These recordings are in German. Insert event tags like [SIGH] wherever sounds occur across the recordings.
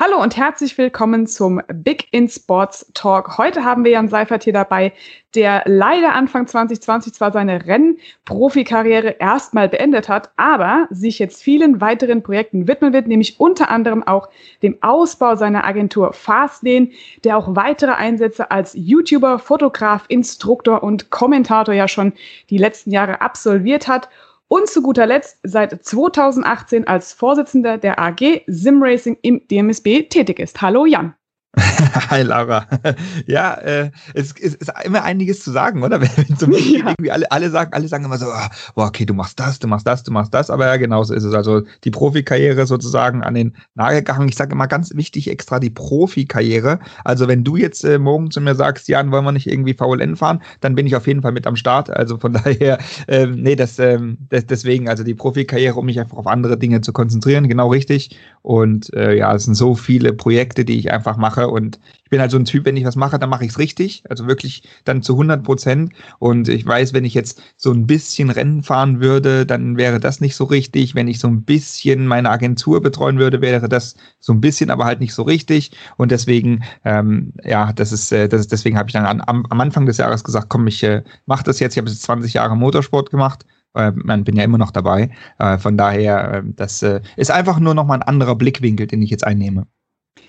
Hallo und herzlich willkommen zum Big in Sports Talk. Heute haben wir Jan Seifert hier dabei, der leider Anfang 2020 zwar seine Rennprofikarriere erstmal beendet hat, aber sich jetzt vielen weiteren Projekten widmen wird, nämlich unter anderem auch dem Ausbau seiner Agentur Fastlane, der auch weitere Einsätze als YouTuber, Fotograf, Instruktor und Kommentator ja schon die letzten Jahre absolviert hat und zu guter Letzt seit 2018 als Vorsitzender der AG Simracing im DMSB tätig ist. Hallo Jan. [LAUGHS] Hi Laura. [LAUGHS] Ja, äh, es, es, ist immer einiges zu sagen, oder? [LAUGHS] Wenn so ja. irgendwie alle, alle sagen, alle sagen immer so, oh, okay, du machst das, du machst das, du machst das, aber ja, genau so ist es. Also die Profikarriere sozusagen an den Nagel gehangen. Ich sage immer ganz wichtig extra die Profikarriere. Also wenn du jetzt äh, morgen zu mir sagst, Jan, wollen wir nicht irgendwie VLN fahren, dann bin ich auf jeden Fall mit am Start. Also von daher, ähm, nee, das, ähm, das deswegen, also die Profikarriere, um mich einfach auf andere Dinge zu konzentrieren, genau richtig. Und äh, ja, es sind so viele Projekte, die ich einfach mache und ich bin halt so ein Typ, wenn ich was mache, dann mache ich es richtig, also wirklich dann zu 100 Prozent. Und ich weiß, wenn ich jetzt so ein bisschen Rennen fahren würde, dann wäre das nicht so richtig. Wenn ich so ein bisschen meine Agentur betreuen würde, wäre das so ein bisschen, aber halt nicht so richtig. Und deswegen, ähm, ja, das ist, äh, das ist deswegen habe ich dann an, am, am Anfang des Jahres gesagt, komm, ich äh, mache das jetzt. Ich habe jetzt 20 Jahre Motorsport gemacht äh, man bin ja immer noch dabei. Äh, von daher, das ist einfach nur nochmal ein anderer Blickwinkel, den ich jetzt einnehme.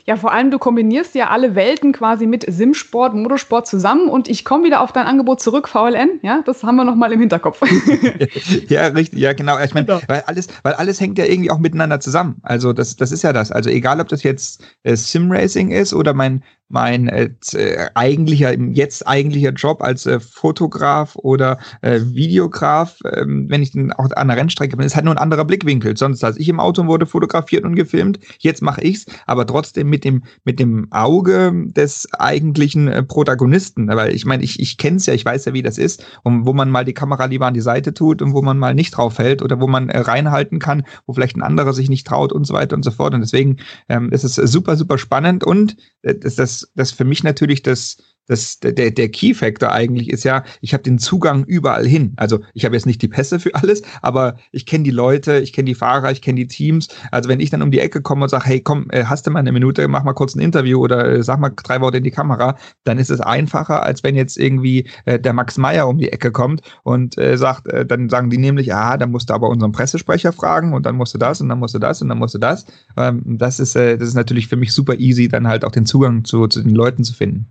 Ja, vor allem, du kombinierst ja alle Welten quasi mit Simsport, Motorsport zusammen und ich komme wieder auf dein Angebot zurück, VLN. Ja, das haben wir nochmal im Hinterkopf. [LAUGHS] ja, richtig, ja, genau. Ich meine, genau. weil alles, weil alles hängt ja irgendwie auch miteinander zusammen. Also, das, das ist ja das. Also, egal, ob das jetzt äh, Simracing ist oder mein, mein äh, äh, eigentlicher, jetzt eigentlicher Job als äh, Fotograf oder äh, Videograf, äh, wenn ich dann auch an der Rennstrecke bin, ist halt nur ein anderer Blickwinkel. Sonst als ich im Auto wurde fotografiert und gefilmt, jetzt mache ich's, aber trotzdem mit dem mit dem Auge des eigentlichen äh, Protagonisten, weil ich meine, ich ich kenne es ja, ich weiß ja, wie das ist, und wo man mal die Kamera lieber an die Seite tut und wo man mal nicht drauf hält oder wo man äh, reinhalten kann, wo vielleicht ein anderer sich nicht traut und so weiter und so fort. Und deswegen ähm, ist es super super spannend. Und äh, das, das das, für mich natürlich das, das, der, der Key-Factor eigentlich ist ja, ich habe den Zugang überall hin. Also ich habe jetzt nicht die Pässe für alles, aber ich kenne die Leute, ich kenne die Fahrer, ich kenne die Teams. Also wenn ich dann um die Ecke komme und sage, hey, komm, äh, hast du mal eine Minute, mach mal kurz ein Interview oder äh, sag mal drei Worte in die Kamera, dann ist es einfacher, als wenn jetzt irgendwie äh, der Max Meyer um die Ecke kommt und äh, sagt, äh, dann sagen die nämlich, ah, dann musst du aber unseren Pressesprecher fragen und dann musst du das und dann musst du das und dann musst du das. Ähm, das ist, äh, das ist natürlich für mich super easy, dann halt auch den Zugang zu, zu den Leuten zu finden.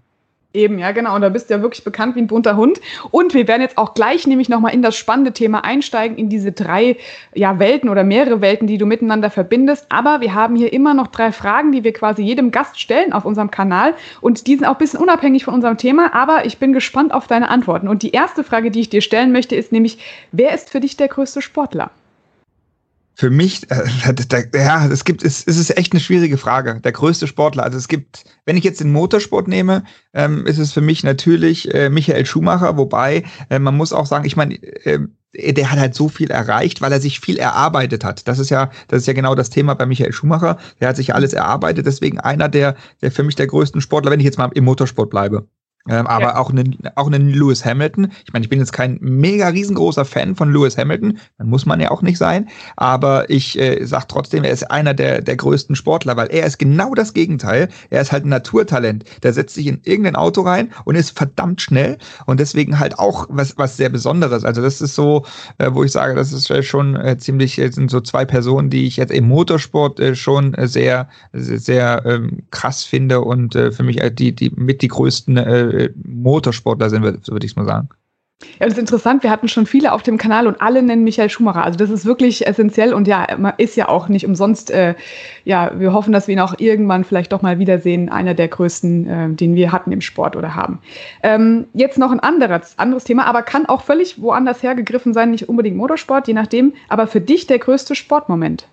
Eben, ja, genau. Und da bist du ja wirklich bekannt wie ein bunter Hund. Und wir werden jetzt auch gleich nämlich nochmal in das spannende Thema einsteigen, in diese drei ja, Welten oder mehrere Welten, die du miteinander verbindest. Aber wir haben hier immer noch drei Fragen, die wir quasi jedem Gast stellen auf unserem Kanal. Und die sind auch ein bisschen unabhängig von unserem Thema. Aber ich bin gespannt auf deine Antworten. Und die erste Frage, die ich dir stellen möchte, ist nämlich, wer ist für dich der größte Sportler? Für mich, äh, ja, es gibt, es, es ist echt eine schwierige Frage. Der größte Sportler. Also es gibt, wenn ich jetzt den Motorsport nehme, ähm, ist es für mich natürlich äh, Michael Schumacher, wobei äh, man muss auch sagen, ich meine, äh, der hat halt so viel erreicht, weil er sich viel erarbeitet hat. Das ist ja, das ist ja genau das Thema bei Michael Schumacher. Der hat sich alles erarbeitet, deswegen einer der, der für mich der größten Sportler, wenn ich jetzt mal im Motorsport bleibe. Ähm, aber ja. auch einen, auch einen Lewis Hamilton. Ich meine, ich bin jetzt kein mega riesengroßer Fan von Lewis Hamilton, dann muss man ja auch nicht sein. Aber ich äh, sage trotzdem, er ist einer der, der größten Sportler, weil er ist genau das Gegenteil. Er ist halt ein Naturtalent. Der setzt sich in irgendein Auto rein und ist verdammt schnell und deswegen halt auch was, was sehr Besonderes. Also das ist so, äh, wo ich sage, das ist schon äh, ziemlich, äh, sind so zwei Personen, die ich jetzt im Motorsport äh, schon äh, sehr, sehr ähm, krass finde und äh, für mich äh, die, die mit die größten äh, Motorsportler sind, würde würd ich mal sagen. Ja, das ist interessant. Wir hatten schon viele auf dem Kanal und alle nennen Michael Schumacher. Also das ist wirklich essentiell und ja, man ist ja auch nicht umsonst. Äh, ja, wir hoffen, dass wir ihn auch irgendwann vielleicht doch mal wiedersehen. Einer der größten, äh, den wir hatten im Sport oder haben. Ähm, jetzt noch ein anderes, anderes Thema, aber kann auch völlig woanders hergegriffen sein, nicht unbedingt Motorsport, je nachdem. Aber für dich der größte Sportmoment?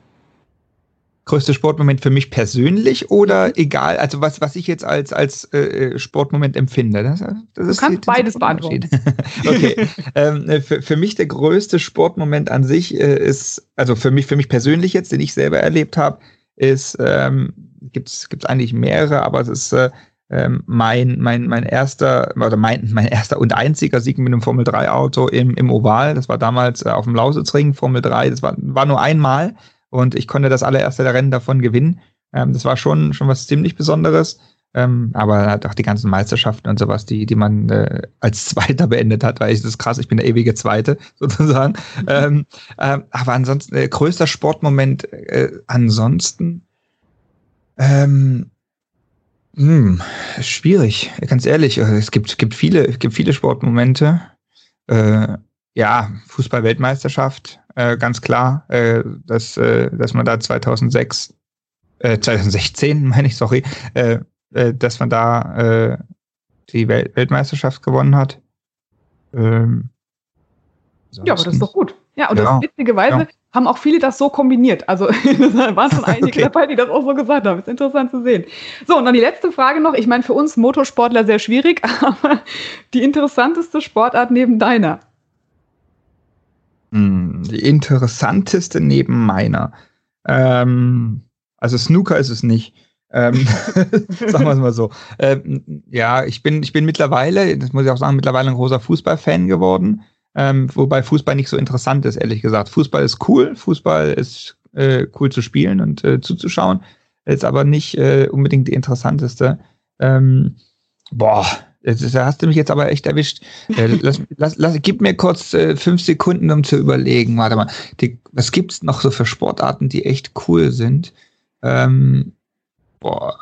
Größte Sportmoment für mich persönlich oder mhm. egal, also was, was ich jetzt als, als äh, Sportmoment empfinde? Das, das ist du kannst beides beantworten. [LAUGHS] okay. ähm, äh, für, für mich der größte Sportmoment an sich äh, ist, also für mich, für mich persönlich jetzt, den ich selber erlebt habe, ist, ähm, gibt es eigentlich mehrere, aber es ist äh, ähm, mein, mein, mein erster, oder mein, mein erster und einziger Sieg mit einem Formel 3 Auto im, im Oval. Das war damals äh, auf dem Lausitzring, Formel 3. Das war, war nur einmal. Und ich konnte das allererste Rennen davon gewinnen. Ähm, das war schon, schon was ziemlich Besonderes. Ähm, aber halt auch die ganzen Meisterschaften und sowas, die, die man äh, als Zweiter beendet hat, weil ich das ist krass, ich bin der ewige Zweite [LAUGHS] sozusagen. ähm, äh, aber ansonsten, äh, größter Sportmoment äh, ansonsten, ähm, hm, schwierig, ganz ehrlich. Äh, es gibt, gibt viele, gibt viele Sportmomente. Äh, ja, Fußball-Weltmeisterschaft, äh, ganz klar, äh, dass, äh, dass man da 2006, äh, 2016, [LAUGHS] meine ich, sorry, äh, äh, dass man da äh, die Wel Weltmeisterschaft gewonnen hat. Ähm, ja, aber das ist doch gut. Ja, und ja, das witzigerweise ja. haben auch viele das so kombiniert. Also [LAUGHS] da waren schon einige okay. [LAUGHS] dabei, die das auch so gesagt haben. Ist interessant zu sehen. So, und dann die letzte Frage noch. Ich meine, für uns Motorsportler sehr schwierig, aber die interessanteste Sportart neben deiner. Die interessanteste neben meiner. Ähm, also Snooker ist es nicht. Ähm, [LAUGHS] sagen wir es mal so. Ähm, ja, ich bin, ich bin mittlerweile, das muss ich auch sagen, mittlerweile ein großer Fußballfan geworden. Ähm, wobei Fußball nicht so interessant ist, ehrlich gesagt. Fußball ist cool, Fußball ist äh, cool zu spielen und äh, zuzuschauen, ist aber nicht äh, unbedingt die interessanteste. Ähm, boah, da hast du mich jetzt aber echt erwischt. Äh, [LAUGHS] lass, lass, lass, gib mir kurz äh, fünf Sekunden, um zu überlegen. Warte mal, die, was gibt's noch so für Sportarten, die echt cool sind? Ähm, boah.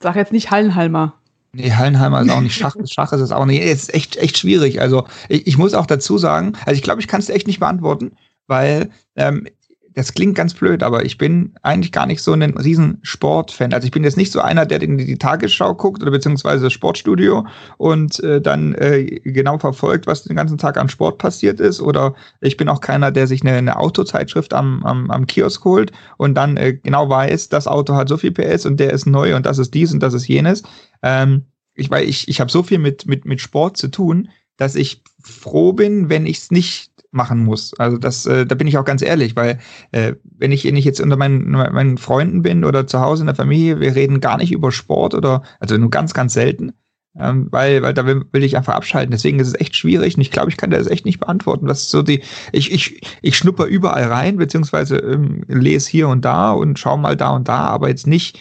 Sag jetzt nicht Hallenhalmer. Nee, Hallenhalmer ist auch nicht [LAUGHS] Schach. Schach ist es auch nicht. Es ist echt, echt schwierig. Also ich, ich muss auch dazu sagen, also ich glaube, ich kann es echt nicht beantworten, weil ähm, das klingt ganz blöd, aber ich bin eigentlich gar nicht so ein riesen Sportfan. Also ich bin jetzt nicht so einer, der in die Tagesschau guckt oder beziehungsweise das Sportstudio und äh, dann äh, genau verfolgt, was den ganzen Tag an Sport passiert ist. Oder ich bin auch keiner, der sich eine, eine Autozeitschrift am, am, am Kiosk holt und dann äh, genau weiß, das Auto hat so viel PS und der ist neu und das ist dies und das ist jenes. Ähm, ich weil ich, ich habe so viel mit, mit, mit Sport zu tun, dass ich froh bin, wenn ich es nicht machen muss. Also das, äh, da bin ich auch ganz ehrlich, weil äh, wenn ich, ich jetzt unter meinen, meinen Freunden bin oder zu Hause in der Familie, wir reden gar nicht über Sport oder also nur ganz, ganz selten. Ähm, weil, weil da will, will ich einfach abschalten. Deswegen ist es echt schwierig und ich glaube, ich kann das echt nicht beantworten. Was so die, ich, ich, ich schnupper überall rein, beziehungsweise ähm, lese hier und da und schau mal da und da, aber jetzt nicht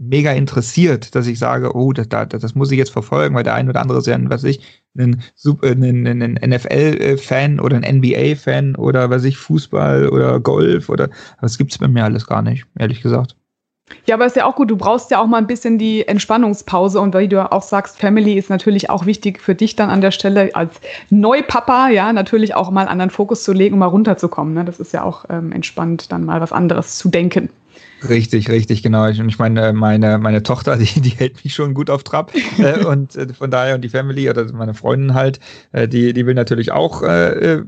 mega interessiert, dass ich sage, oh, das, das, das muss ich jetzt verfolgen, weil der ein oder andere ist ja, was ich, ein, ein, ein NFL-Fan oder ein NBA-Fan oder was ich, Fußball oder Golf oder das gibt's bei mir alles gar nicht, ehrlich gesagt. Ja, aber ist ja auch gut, du brauchst ja auch mal ein bisschen die Entspannungspause und wie du auch sagst, Family ist natürlich auch wichtig für dich dann an der Stelle als Neupapa, ja, natürlich auch mal einen anderen Fokus zu legen, um mal runterzukommen. Ne? Das ist ja auch ähm, entspannt, dann mal was anderes zu denken. Richtig, richtig, genau. Und ich meine, meine, meine Tochter, [LAUGHS] die, die hält mich schon gut auf Trab. [LAUGHS] äh, und äh, von daher, und die Family oder meine Freundin halt, äh, die, die will natürlich auch äh, äh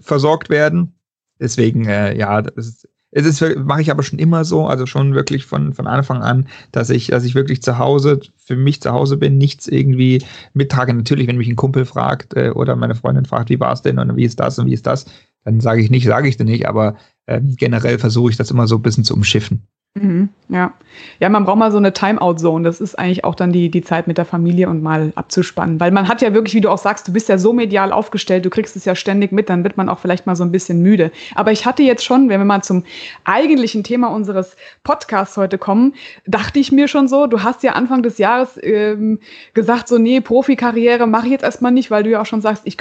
versorgt werden. Deswegen, äh, ja, das ist, es ist, mache ich aber schon immer so, also schon wirklich von, von Anfang an, dass ich, dass ich wirklich zu Hause, für mich zu Hause bin, nichts irgendwie mittrage. Natürlich, wenn mich ein Kumpel fragt äh, oder meine Freundin fragt, wie war es denn und wie ist das und wie ist das, dann sage ich nicht, sage ich denn nicht, aber äh, generell versuche ich das immer so ein bisschen zu umschiffen. Mhm, ja. Ja, man braucht mal so eine Timeout-Zone. Das ist eigentlich auch dann die, die Zeit mit der Familie und mal abzuspannen. Weil man hat ja wirklich, wie du auch sagst, du bist ja so medial aufgestellt, du kriegst es ja ständig mit, dann wird man auch vielleicht mal so ein bisschen müde. Aber ich hatte jetzt schon, wenn wir mal zum eigentlichen Thema unseres Podcasts heute kommen, dachte ich mir schon so, du hast ja Anfang des Jahres ähm, gesagt, so, nee, Profikarriere mache ich jetzt erstmal nicht, weil du ja auch schon sagst, ich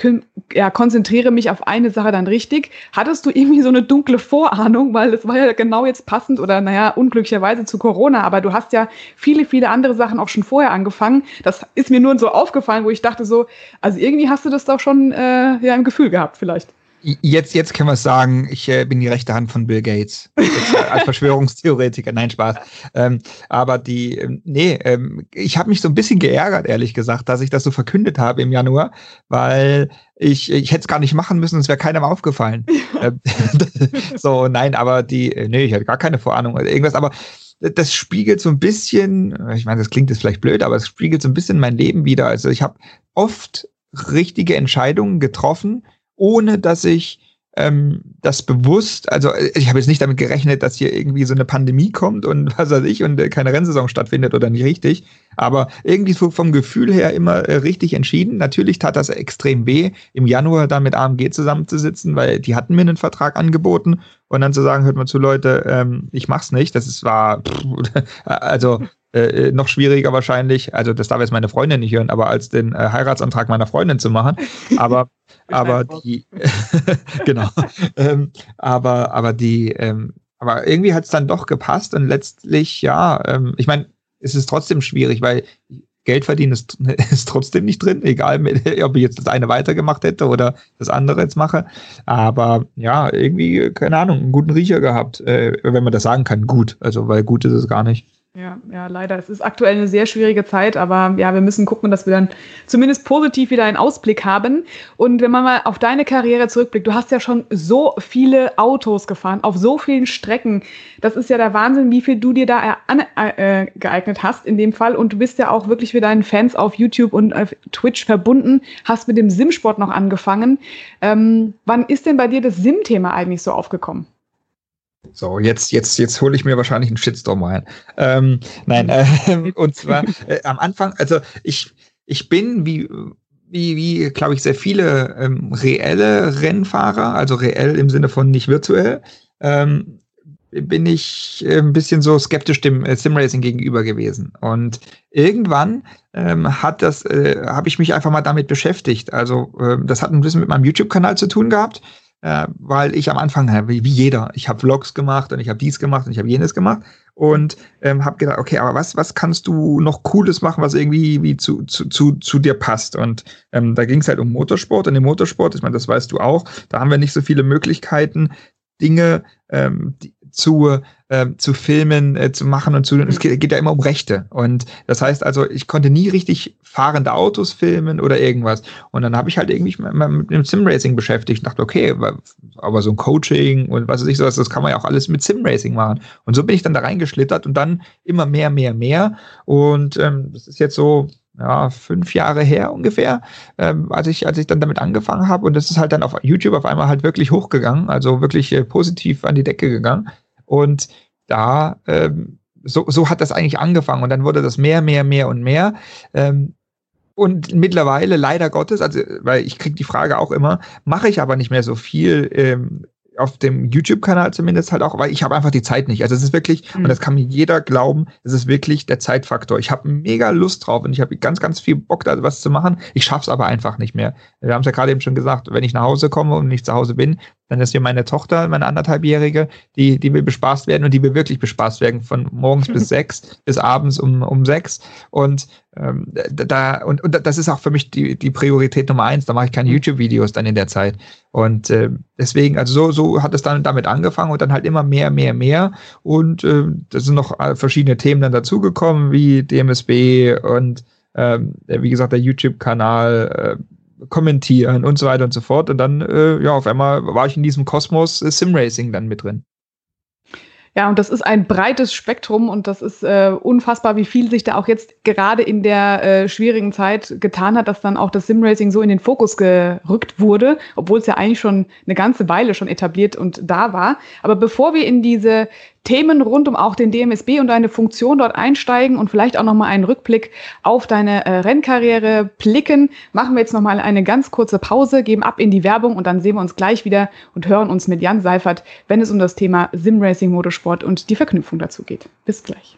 ja, konzentriere mich auf eine Sache dann richtig. Hattest du irgendwie so eine dunkle Vorahnung, weil es war ja genau jetzt passend oder naja, unglücklicherweise zu Corona, aber du hast ja viele, viele andere Sachen auch schon vorher angefangen. Das ist mir nur so aufgefallen, wo ich dachte so, also irgendwie hast du das doch schon äh, ja im Gefühl gehabt vielleicht. Jetzt, jetzt können wir es sagen, ich äh, bin die rechte Hand von Bill Gates. Jetzt, äh, als [LAUGHS] Verschwörungstheoretiker, nein, Spaß. Ähm, aber die, ähm, nee, ähm, ich habe mich so ein bisschen geärgert, ehrlich gesagt, dass ich das so verkündet habe im Januar, weil ich, ich hätte es gar nicht machen müssen, es wäre keinem aufgefallen. [LAUGHS] Ähm, [LAUGHS] so, nein, aber die, äh, nee, ich hatte gar keine Vorahnung oder irgendwas, aber das spiegelt so ein bisschen, ich meine, das klingt jetzt vielleicht blöd, aber es spiegelt so ein bisschen mein Leben wieder. Also ich habe oft richtige Entscheidungen getroffen, ohne dass ich ähm, das bewusst, also äh, ich habe jetzt nicht damit gerechnet, dass hier irgendwie so eine Pandemie kommt und [LAUGHS] was weiß ich und äh, keine Rennsaison stattfindet oder nicht richtig, aber irgendwie so vom Gefühl her immer äh, richtig entschieden. Natürlich tat das extrem weh, im Januar da mit AMG zusammenzusitzen, weil die hatten mir einen Vertrag angeboten und dann zu sagen, hört mal zu Leute, ähm, ich mach's nicht, das ist, war, pff, [LAUGHS] also äh, äh, noch schwieriger wahrscheinlich, also das darf jetzt meine Freundin nicht hören, aber als den äh, Heiratsantrag meiner Freundin zu machen. [LAUGHS] Aber, aber die, [LAUGHS] genau, ähm, aber, aber die, ähm, aber irgendwie hat es dann doch gepasst und letztlich, ja, ähm, ich meine, es ist trotzdem schwierig, weil Geld verdienen ist, [LAUGHS] ist trotzdem nicht drin, egal ob ich jetzt das eine weitergemacht hätte oder das andere jetzt mache. Aber ja, irgendwie, keine Ahnung, einen guten Riecher gehabt, äh, wenn man das sagen kann, gut. Also, weil gut ist es gar nicht. Ja, ja, leider. Es ist aktuell eine sehr schwierige Zeit, aber ja, wir müssen gucken, dass wir dann zumindest positiv wieder einen Ausblick haben. Und wenn man mal auf deine Karriere zurückblickt, du hast ja schon so viele Autos gefahren, auf so vielen Strecken. Das ist ja der Wahnsinn, wie viel du dir da äh, geeignet hast in dem Fall. Und du bist ja auch wirklich mit deinen Fans auf YouTube und auf Twitch verbunden, hast mit dem Sim-Sport noch angefangen. Ähm, wann ist denn bei dir das Sim-Thema eigentlich so aufgekommen? So, jetzt, jetzt, jetzt hole ich mir wahrscheinlich einen Shitstorm rein. Ähm, nein, äh, [LAUGHS] und zwar äh, am Anfang, also ich, ich bin wie, wie, wie glaube ich, sehr viele ähm, reelle Rennfahrer, also reell im Sinne von nicht virtuell, ähm, bin ich äh, ein bisschen so skeptisch dem äh, Simracing gegenüber gewesen. Und irgendwann ähm, hat das, äh, habe ich mich einfach mal damit beschäftigt. Also äh, das hat ein bisschen mit meinem YouTube-Kanal zu tun gehabt äh, weil ich am Anfang, wie, jeder, ich habe Vlogs gemacht und ich habe dies gemacht und ich habe jenes gemacht und ähm, habe gedacht, okay, aber was, was kannst du noch Cooles machen, was irgendwie wie zu, zu, zu, zu dir passt? Und ähm, da ging es halt um Motorsport und im Motorsport, ich meine, das weißt du auch, da haben wir nicht so viele Möglichkeiten, Dinge ähm, die, zu, äh, zu filmen, äh, zu machen und zu. Es geht, geht ja immer um Rechte. Und das heißt also, ich konnte nie richtig fahrende Autos filmen oder irgendwas. Und dann habe ich halt irgendwie mit dem Simracing beschäftigt und dachte, okay, aber so ein Coaching und was weiß ich sowas, das kann man ja auch alles mit Simracing machen. Und so bin ich dann da reingeschlittert und dann immer mehr, mehr, mehr. Und ähm, das ist jetzt so, ja, fünf Jahre her ungefähr, ähm, als ich, als ich dann damit angefangen habe. Und das ist halt dann auf YouTube auf einmal halt wirklich hochgegangen, also wirklich äh, positiv an die Decke gegangen. Und da, ähm, so, so hat das eigentlich angefangen. Und dann wurde das mehr, mehr, mehr und mehr. Ähm, und mittlerweile, leider Gottes, also, weil ich kriege die Frage auch immer, mache ich aber nicht mehr so viel ähm, auf dem YouTube-Kanal zumindest halt auch, weil ich habe einfach die Zeit nicht. Also es ist wirklich, mhm. und das kann mir jeder glauben, es ist wirklich der Zeitfaktor. Ich habe mega Lust drauf und ich habe ganz, ganz viel Bock, da was zu machen. Ich schaff's aber einfach nicht mehr. Wir haben es ja gerade eben schon gesagt, wenn ich nach Hause komme und nicht zu Hause bin, dann ist hier meine Tochter, meine anderthalbjährige, die, die will bespaßt werden und die will wirklich bespaßt werden von morgens bis [LAUGHS] sechs bis abends um, um sechs. Und ähm, da, und, und das ist auch für mich die, die Priorität Nummer eins. Da mache ich keine YouTube-Videos dann in der Zeit. Und äh, deswegen, also so, so hat es dann damit angefangen und dann halt immer mehr, mehr, mehr. Und äh, da sind noch äh, verschiedene Themen dann dazugekommen, wie DMSB und ähm, wie gesagt, der YouTube-Kanal. Äh, kommentieren und so weiter und so fort. Und dann, äh, ja, auf einmal war ich in diesem Kosmos äh, Simracing dann mit drin. Ja, und das ist ein breites Spektrum und das ist äh, unfassbar, wie viel sich da auch jetzt gerade in der äh, schwierigen Zeit getan hat, dass dann auch das Simracing so in den Fokus gerückt wurde, obwohl es ja eigentlich schon eine ganze Weile schon etabliert und da war. Aber bevor wir in diese Themen rund um auch den DMSB und deine Funktion dort einsteigen und vielleicht auch nochmal einen Rückblick auf deine äh, Rennkarriere blicken, machen wir jetzt nochmal eine ganz kurze Pause, geben ab in die Werbung und dann sehen wir uns gleich wieder und hören uns mit Jan Seifert, wenn es um das Thema Simracing Motorsport und die Verknüpfung dazu geht. Bis gleich.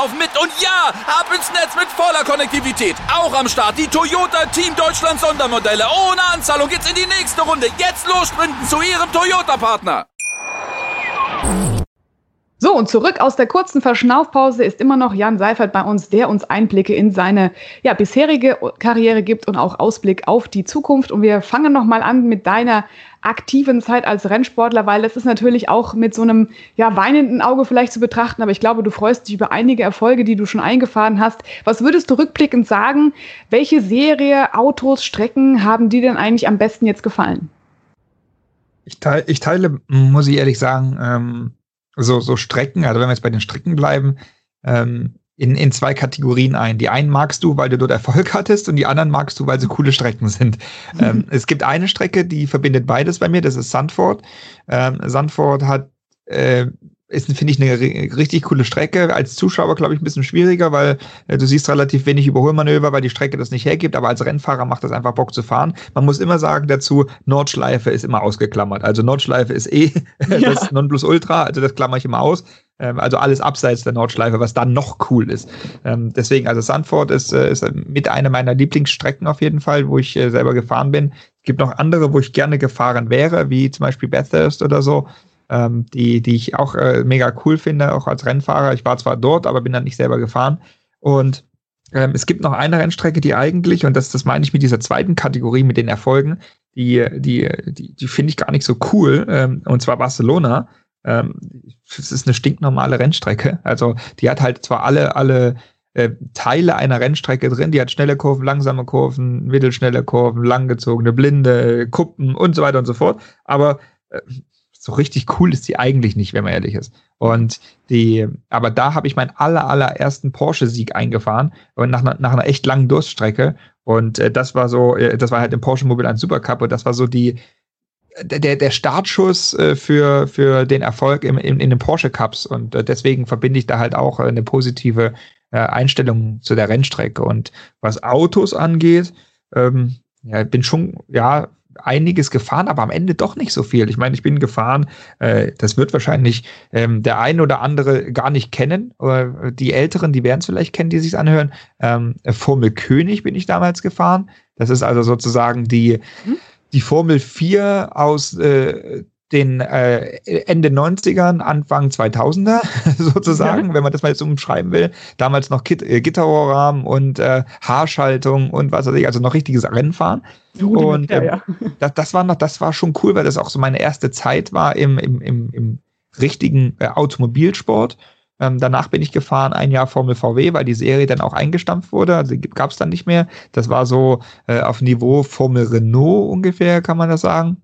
laufen mit. Und ja, ab ins Netz mit voller Konnektivität. Auch am Start die Toyota Team Deutschland Sondermodelle. Ohne Anzahlung geht's in die nächste Runde. Jetzt los sprinten zu Ihrem Toyota-Partner. So, und zurück aus der kurzen Verschnaufpause ist immer noch Jan Seifert bei uns, der uns Einblicke in seine ja, bisherige Karriere gibt und auch Ausblick auf die Zukunft. Und wir fangen nochmal an mit deiner aktiven Zeit als Rennsportler, weil das ist natürlich auch mit so einem ja, weinenden Auge vielleicht zu betrachten, aber ich glaube, du freust dich über einige Erfolge, die du schon eingefahren hast. Was würdest du rückblickend sagen, welche Serie, Autos, Strecken haben dir denn eigentlich am besten jetzt gefallen? Ich teile, ich teile muss ich ehrlich sagen, ähm so, so Strecken, also wenn wir jetzt bei den Strecken bleiben, ähm, in, in zwei Kategorien ein. Die einen magst du, weil du dort Erfolg hattest und die anderen magst du, weil sie coole Strecken sind. Mhm. [LAUGHS] Ähm, es gibt eine Strecke, die verbindet beides bei mir, das ist Sandford. Ähm, Sandford hat äh, ist, finde ich, eine richtig coole Strecke. Als Zuschauer, glaube ich, ein bisschen schwieriger, weil äh, du siehst relativ wenig Überholmanöver, weil die Strecke das nicht hergibt. Aber als Rennfahrer macht das einfach Bock zu fahren. Man muss immer sagen dazu, Nordschleife ist immer ausgeklammert. Also Nordschleife ist eh [LAUGHS] ja. das Nonplusultra, also das klammer ich immer aus. Ähm, also alles abseits der Nordschleife, was dann noch cool ist. Ähm, deswegen, also Sandford ist, äh, ist mit einer meiner Lieblingsstrecken auf jeden Fall, wo ich äh, selber gefahren bin. Es gibt noch andere, wo ich gerne gefahren wäre, wie zum Beispiel Bathurst oder so ähm, die, die ich auch äh, mega cool finde, auch als Rennfahrer. Ich war zwar dort, aber bin dann nicht selber gefahren. Und ähm, es gibt noch eine Rennstrecke, die eigentlich, und das, das meine ich mit dieser zweiten Kategorie, mit den Erfolgen, die, die, die, die finde ich gar nicht so cool, ähm, und zwar Barcelona. Ähm, es ist eine stinknormale Rennstrecke. Also die hat halt zwar alle, alle äh, Teile einer Rennstrecke drin, die hat schnelle Kurven, langsame Kurven, mittelschnelle Kurven, langgezogene, blinde, Kuppen und so weiter und so fort. Aber äh, so richtig cool ist sie eigentlich nicht, wenn man ehrlich ist. Und die, aber da habe ich meinen aller, allerersten Porsche-Sieg eingefahren und nach, nach einer echt langen Durststrecke. Und äh, das war so, äh, das war halt im Porsche Mobil 1 Supercup und das war so die, der, der Startschuss äh, für, für den Erfolg im, in, in den Porsche Cups. Und äh, deswegen verbinde ich da halt auch äh, eine positive Einstellung zu der Rennstrecke. Und was Autos angeht, ähm, ja, bin schon, ja, einiges gefahren, aber am Ende doch nicht so viel. Ich meine, ich bin gefahren, das wird wahrscheinlich ähm, der eine oder andere gar nicht kennen. Äh, die Älteren, die werden es vielleicht kennen, die sich anhören. Ähm, Formel König bin ich damals gefahren. Das ist also sozusagen die, hm? Die Formel 4 aus äh, den äh, Ende 90ern, Anfang 2000er [LAUGHS] sozusagen, ja. wenn man das mal jetzt umschreiben will. Damals noch Kit äh, Gitterrohrrahmen und äh, Haarschaltung und was weiß ich, also noch richtiges Rennfahren. Und ähm, ja. [LAUGHS] das, das war noch, das war schon cool, weil das auch so meine erste Zeit war im, im, im, im richtigen äh, Automobilsport. Ähm, danach bin ich gefahren, ein Jahr Formel VW, weil die Serie dann auch eingestampft wurde. Also gab es dann nicht mehr. Das war so äh, auf Niveau Formel Renault ungefähr, kann man das sagen.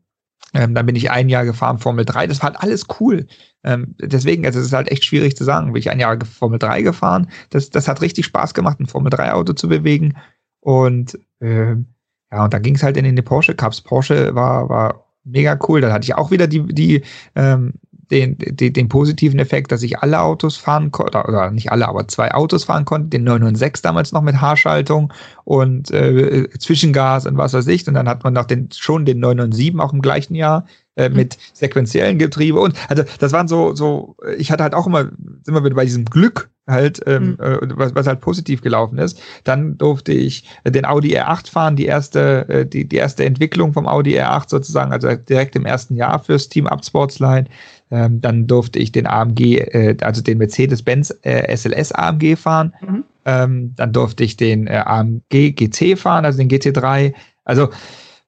Ähm, dann bin ich ein Jahr gefahren Formel 3. Das war halt alles cool. Ähm, deswegen, also es ist halt echt schwierig zu sagen. Bin ich ein Jahr Formel 3 gefahren. Das, das hat richtig Spaß gemacht, ein Formel 3 Auto zu bewegen. Und äh, ja, und dann ging es halt in den Porsche Cups. Porsche war, war mega cool. Da hatte ich auch wieder die, die ähm, den, den, den positiven Effekt, dass ich alle Autos fahren konnte, oder nicht alle, aber zwei Autos fahren konnte, den 906 damals noch mit Haarschaltung und äh, Zwischengas und was weiß ich. Und dann hat man noch den, schon den 997 auch im gleichen Jahr äh, mhm. mit sequenziellen Getriebe und also das waren so, so, ich hatte halt auch immer, sind wir wieder bei diesem Glück halt, ähm, mhm. äh, was, was halt positiv gelaufen ist. Dann durfte ich den Audi R8 fahren, die erste, äh, die, die erste Entwicklung vom Audi R8 sozusagen, also direkt im ersten Jahr fürs Team Up Sportsline. Ähm, dann durfte ich den AMG, äh, also den Mercedes-Benz äh, SLS AMG fahren. Mhm. Ähm, dann durfte ich den äh, AMG GT fahren, also den GT3. Also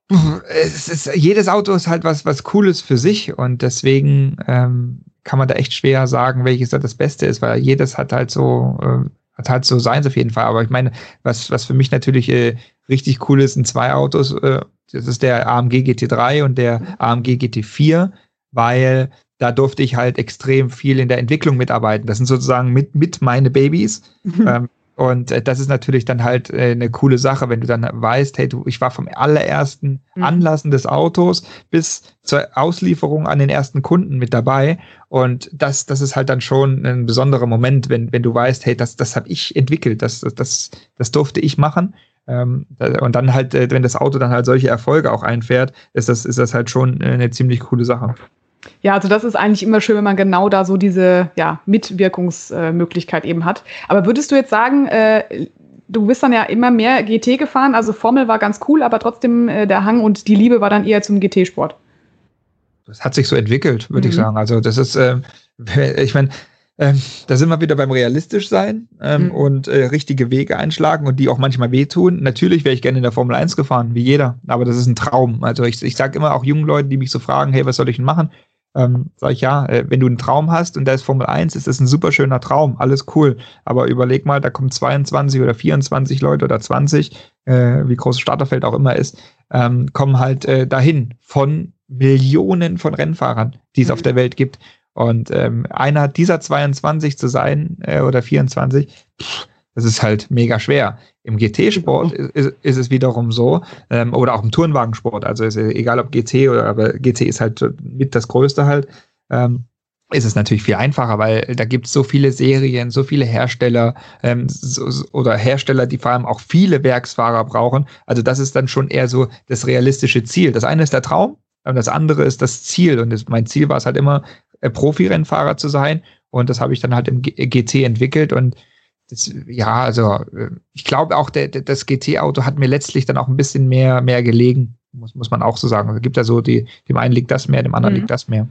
es ist, jedes Auto ist halt was, was Cooles für sich und deswegen ähm, kann man da echt schwer sagen, welches da das Beste ist, weil jedes hat halt so, äh, hat halt so seins auf jeden Fall. Aber ich meine, was, was für mich natürlich äh, richtig cool ist, sind zwei Autos. Äh, das ist der AMG GT3 und der AMG GT4, weil da durfte ich halt extrem viel in der Entwicklung mitarbeiten. Das sind sozusagen mit, mit meine Babys. Mhm. Ähm, und äh, das ist natürlich dann halt äh, eine coole Sache, wenn du dann weißt, hey, du, ich war vom allerersten mhm. Anlassen des Autos bis zur Auslieferung an den ersten Kunden mit dabei. Und das, das ist halt dann schon ein besonderer Moment, wenn, wenn du weißt, hey, das, das habe ich entwickelt, das, das, das durfte ich machen. Ähm, und dann halt, äh, wenn das Auto dann halt solche Erfolge auch einfährt, ist das, ist das halt schon eine ziemlich coole Sache. Ja, also das ist eigentlich immer schön, wenn man genau da so diese ja, Mitwirkungsmöglichkeit eben hat. Aber würdest du jetzt sagen, äh, du bist dann ja immer mehr GT gefahren, also Formel war ganz cool, aber trotzdem äh, der Hang und die Liebe war dann eher zum GT-Sport? Das hat sich so entwickelt, würde mhm. ich sagen. Also das ist, äh, [LAUGHS] ich meine, ähm, da sind wir wieder beim realistisch sein ähm, mhm. und äh, richtige Wege einschlagen und die auch manchmal wehtun. Natürlich wäre ich gerne in der Formel 1 gefahren, wie jeder, aber das ist ein Traum. Also ich, ich sage immer auch jungen Leuten, die mich so fragen, hey, was soll ich denn machen? Ähm, sage ich ja, äh, wenn du einen Traum hast und da ist Formel 1, ist das ein super schöner Traum, alles cool. Aber überleg mal, da kommen 22 oder 24 Leute oder 20, äh, wie groß das Starterfeld auch immer ist, ähm, kommen halt äh, dahin von Millionen von Rennfahrern, die es mhm. auf der Welt gibt. Und ähm, einer dieser 22 zu sein äh, oder 24, pff, das ist halt mega schwer. Im GT-Sport ist, ist, es wiederum so, ähm, oder auch im Tourenwagensport, also ist egal ob GT oder aber GT ist halt mit das Größte halt, ähm, ist es natürlich viel einfacher, weil da gibt es so viele Serien, so viele Hersteller ähm, so, oder Hersteller, die vor allem auch viele Werksfahrer brauchen. Also das ist dann schon eher so das realistische Ziel. Das eine ist der Traum, und das andere ist das Ziel. Und das, mein Ziel war es halt immer, äh, Profi-Rennfahrer zu sein. Und das habe ich dann halt im G GT entwickelt. Und das, ja, also äh, ich glaube auch, der, der, das GT-Auto hat mir letztlich dann auch ein bisschen mehr, mehr gelegen, muss, muss man auch so sagen. Also gibt ja so, die, dem einen liegt das mehr, dem anderen mhm. liegt das mehr.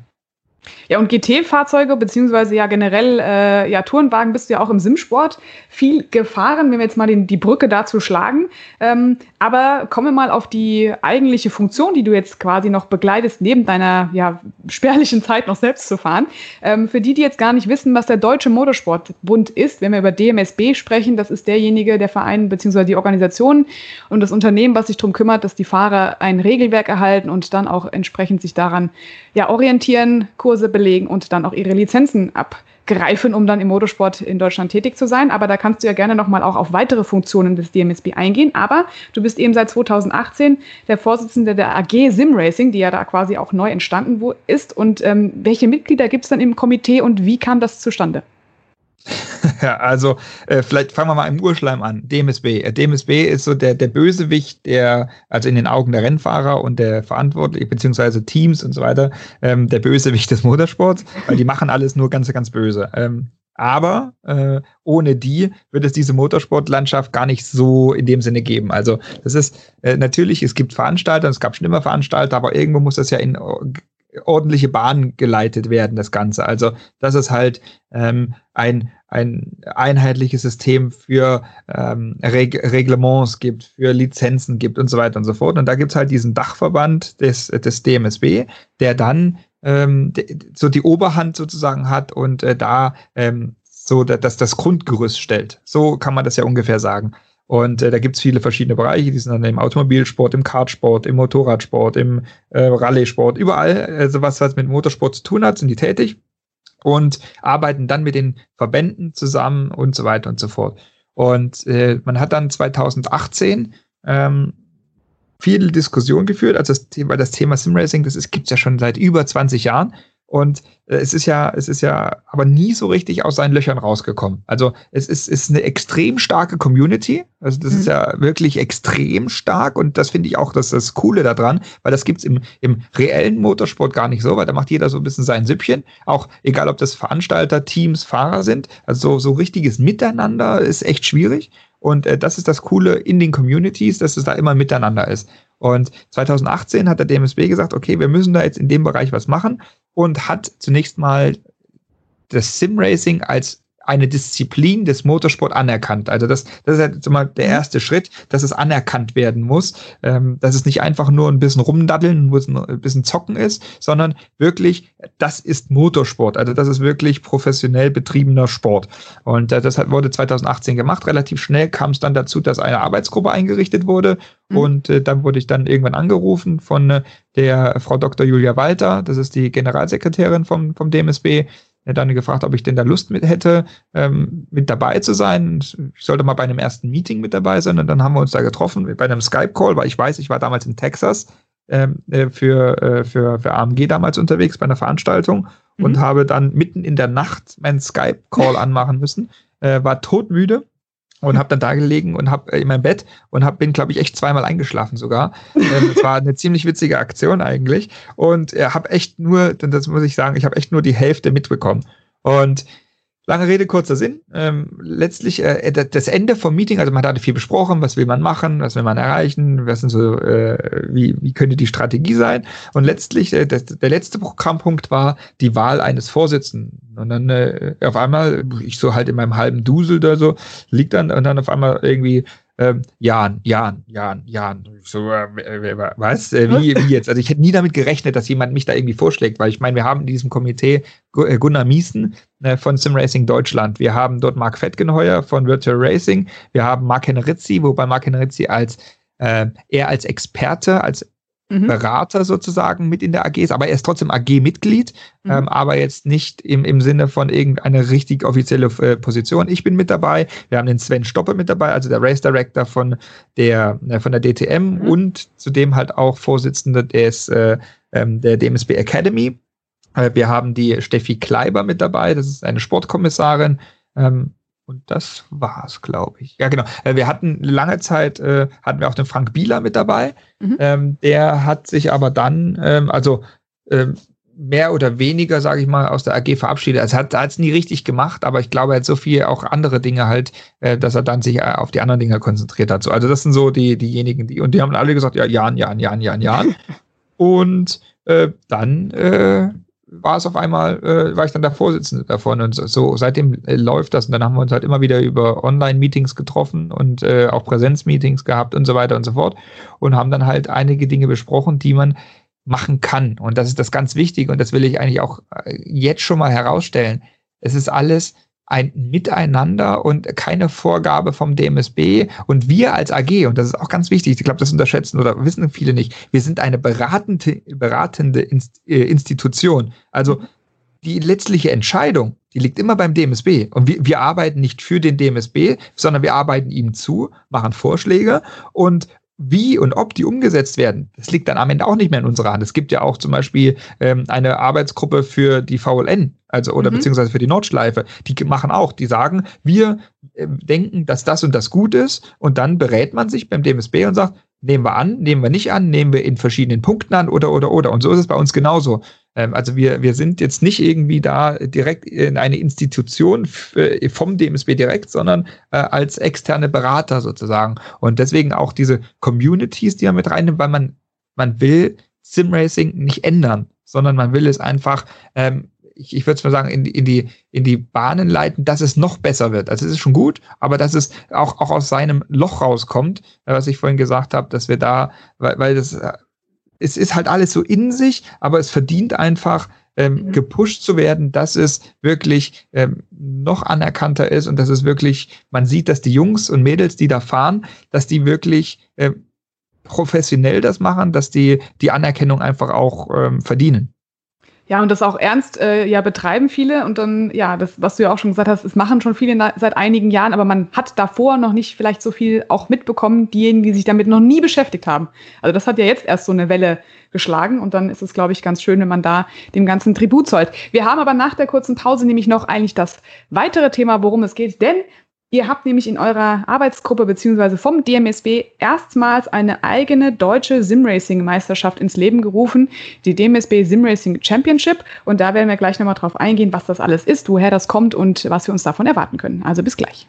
Ja, und GT-Fahrzeuge, beziehungsweise ja generell äh, ja, Tourenwagen bist du ja auch im Simsport viel gefahren, wenn wir jetzt mal den, die Brücke dazu schlagen. Ähm, aber kommen wir mal auf die eigentliche Funktion, die du jetzt quasi noch begleitest, neben deiner ja, spärlichen Zeit noch selbst zu fahren. Ähm, für die, die jetzt gar nicht wissen, was der Deutsche Motorsportbund ist, wenn wir über DMSB sprechen, das ist derjenige, der Verein beziehungsweise die Organisation und das Unternehmen, was sich darum kümmert, dass die Fahrer ein Regelwerk erhalten und dann auch entsprechend sich daran ja, orientieren, Kurse belegen und dann auch ihre Lizenzen abgreifen, um dann im Motorsport in Deutschland tätig zu sein. Aber da kannst du ja gerne nochmal auch auf weitere Funktionen des DMSB eingehen. Aber du bist eben seit 2018 der Vorsitzende der AG Sim Racing, die ja da quasi auch neu entstanden ist. Und ähm, welche Mitglieder gibt es dann im Komitee und wie kam das zustande? [LAUGHS] ja, also äh, vielleicht fangen wir mal im Urschleim an. DMSB. Äh, DMSB ist so der, der Bösewicht, der, also in den Augen der Rennfahrer und der Verantwortlichen, beziehungsweise Teams und so weiter, ähm, der Bösewicht des Motorsports, weil die machen alles nur ganz, ganz böse. Ähm, aber äh, ohne die wird es diese Motorsportlandschaft gar nicht so in dem Sinne geben. Also das ist äh, natürlich, es gibt Veranstalter, es gab schon immer Veranstalter, aber irgendwo muss das ja in ordentliche Bahn geleitet werden, das Ganze. Also, dass es halt ähm, ein, ein einheitliches System für ähm, Reg Reglements gibt, für Lizenzen gibt und so weiter und so fort. Und da gibt es halt diesen Dachverband des, des DMSB, der dann ähm, so die Oberhand sozusagen hat und äh, da ähm, so dass das Grundgerüst stellt. So kann man das ja ungefähr sagen. Und äh, da gibt's viele verschiedene Bereiche, die sind dann im Automobilsport, im Kartsport, im Motorradsport, im äh, Rallye-Sport, überall, also was, was mit Motorsport zu tun hat, sind die tätig und arbeiten dann mit den Verbänden zusammen und so weiter und so fort. Und äh, man hat dann 2018 ähm, viele Diskussionen geführt, also das Thema, das Thema Simracing, das ist, gibt's ja schon seit über 20 Jahren. Und äh, es ist ja, es ist ja aber nie so richtig aus seinen Löchern rausgekommen. Also es ist, ist eine extrem starke Community. Also das mhm. ist ja wirklich extrem stark und das finde ich auch das, das Coole daran, weil das gibt's im, im reellen Motorsport gar nicht so, weil da macht jeder so ein bisschen sein Süppchen. Auch egal, ob das Veranstalter, Teams, Fahrer sind. Also so, so richtiges Miteinander ist echt schwierig. Und äh, das ist das Coole in den Communities, dass es da immer miteinander ist. Und 2018 hat der DMSB gesagt, okay, wir müssen da jetzt in dem Bereich was machen und hat zunächst mal das Sim Racing als eine Disziplin des Motorsport anerkannt. Also das, das ist jetzt mal der mhm. erste Schritt, dass es anerkannt werden muss, ähm, dass es nicht einfach nur ein bisschen rumdaddeln, ein bisschen zocken ist, sondern wirklich, das ist Motorsport. Also das ist wirklich professionell betriebener Sport. Und äh, das hat, wurde 2018 gemacht. Relativ schnell kam es dann dazu, dass eine Arbeitsgruppe eingerichtet wurde. Mhm. Und äh, dann wurde ich dann irgendwann angerufen von äh, der Frau Dr. Julia Walter, das ist die Generalsekretärin vom, vom DMSB, er dann gefragt, ob ich denn da Lust mit hätte, ähm, mit dabei zu sein. Ich sollte mal bei einem ersten Meeting mit dabei sein. Und dann haben wir uns da getroffen bei einem Skype-Call, weil ich weiß, ich war damals in Texas ähm, äh, für, äh, für, für AMG damals unterwegs bei einer Veranstaltung mhm. und habe dann mitten in der Nacht meinen Skype-Call [LAUGHS] anmachen müssen. Äh, war todmüde und habe dann da gelegen und habe äh, in meinem Bett und hab, bin, glaube ich, echt zweimal eingeschlafen sogar. ähm, das war eine ziemlich witzige Aktion eigentlich und äh, habe echt nur, das muss ich sagen, ich habe echt nur die Hälfte mitbekommen. Und Lange Rede, kurzer Sinn. Ähm, letztlich äh, das Ende vom Meeting, also man hatte viel besprochen, was will man machen, was will man erreichen, was sind so, äh, wie, wie könnte die Strategie sein. Und letztlich, äh, das, der letzte Programmpunkt war die Wahl eines Vorsitzenden. Und dann äh, auf einmal, ich so halt in meinem halben Dusel da so, liegt dann und dann auf einmal irgendwie ähm, Jan, Jan, Jan, Jan. So, äh, was? Äh, wie, wie jetzt? Also ich hätte nie damit gerechnet, dass jemand mich da irgendwie vorschlägt, weil ich meine, wir haben in diesem Komitee äh, Gunnar Miesen äh, von SimRacing Deutschland. Wir haben dort Marc Fettgenheuer von Virtual Racing. Wir haben Marc Henrizzi, wobei Marc Henrizzi als äh, er als Experte, als mhm. Berater sozusagen mit in der AG ist, aber er ist trotzdem AG-Mitglied, mhm. ähm, aber jetzt nicht im, im Sinne von irgendeiner richtig offizielle äh, Position. Ich bin mit dabei. Wir haben den Sven Stoppe mit dabei, also der Race Director von der, äh, von der DTM mhm. und zudem halt auch Vorsitzender des, äh, ähm, der DMSB Academy. Äh, wir haben die Steffi Kleiber mit dabei, das ist eine Sportkommissarin. Ähm, und das war's, glaube ich. Ja, genau. Äh, wir hatten lange Zeit, äh, hatten wir auch den Frank Bieler mit dabei. Mhm. Ähm, der hat sich aber dann, ähm, also ähm, mehr oder weniger, sage ich mal, aus der AG verabschiedet. Also hat es nie richtig gemacht, aber ich glaube, er hat so viel auch andere Dinge halt, äh, dass er dann sich äh, auf die anderen Dinge konzentriert hat. So, also das sind so die, diejenigen, die, und die haben alle gesagt, ja, Jan, Jan, Jan, Jan, Jan. [LAUGHS] und äh, dann äh, war es auf einmal, äh, war ich dann der Vorsitzende davon. Und so, seitdem äh, läuft das. Und dann haben wir uns halt immer wieder über Online-Meetings getroffen und äh, auch Präsenzmeetings gehabt und so weiter und so fort. Und haben dann halt einige Dinge besprochen, die man machen kann. Und das ist das ganz wichtig und das will ich eigentlich auch äh, jetzt schon mal herausstellen. Es ist alles ein Miteinander und keine Vorgabe vom DMSB. Und wir als AG, und das ist auch ganz wichtig, ich glaube, das unterschätzen oder wissen viele nicht, wir sind eine beratende, beratende äh, Institution. Also die letztliche Entscheidung, die liegt immer beim DMSB. Und wir, wir arbeiten nicht für den DMSB, sondern wir arbeiten ihm zu, machen Vorschläge und wie und ob die umgesetzt werden, das liegt dann am Ende auch nicht mehr in unserer Hand. Es gibt ja auch zum Beispiel ähm, eine Arbeitsgruppe für die VLN, also oder mhm. beziehungsweise für die Nordschleife. Die machen auch, die sagen, wir äh, denken, dass das und das gut ist und dann berät man sich beim DMSB und sagt, nehmen wir an, nehmen wir nicht an, nehmen wir in verschiedenen Punkten an oder oder oder. Und so ist es bei uns genauso. Ähm, also wir, wir sind jetzt nicht irgendwie da direkt in eine Institution äh, vom DMSB direkt, sondern äh, als externe Berater sozusagen. Und deswegen auch diese Communities, die man mit reinnimmt, weil man, man will Simracing nicht ändern, sondern man will es einfach ähm, ich, ich würde mal sagen, in die, in, die, in die Bahnen leiten, dass es noch besser wird. Also es ist schon gut, aber dass es auch, auch aus seinem Loch rauskommt, was ich vorhin gesagt habe, dass wir da, weil, weil das es ist halt alles so in sich, aber es verdient einfach ähm, mhm. gepusht zu werden, dass es wirklich ähm, noch anerkannter ist und dass es wirklich, man sieht, dass die Jungs und Mädels, die da fahren, dass die wirklich ähm, professionell das machen, dass die die Anerkennung einfach auch ähm, verdienen. Ja, und das auch ernst äh, ja betreiben viele und dann, ja, das, was du ja auch schon gesagt hast, es machen schon viele seit einigen Jahren, aber man hat davor noch nicht vielleicht so viel auch mitbekommen, diejenigen, die sich damit noch nie beschäftigt haben. Also das hat ja jetzt erst so eine Welle geschlagen und dann ist es, glaube ich, ganz schön, wenn man da dem ganzen Tribut zollt. Wir haben aber nach der kurzen Pause nämlich noch eigentlich das weitere Thema, worum es geht, denn Ihr habt nämlich in eurer Arbeitsgruppe beziehungsweise vom DMSB erstmals eine eigene deutsche Simracing-Meisterschaft ins Leben gerufen, die DMSB Simracing Championship. Und da werden wir gleich nochmal drauf eingehen, was das alles ist, woher das kommt und was wir uns davon erwarten können. Also bis gleich.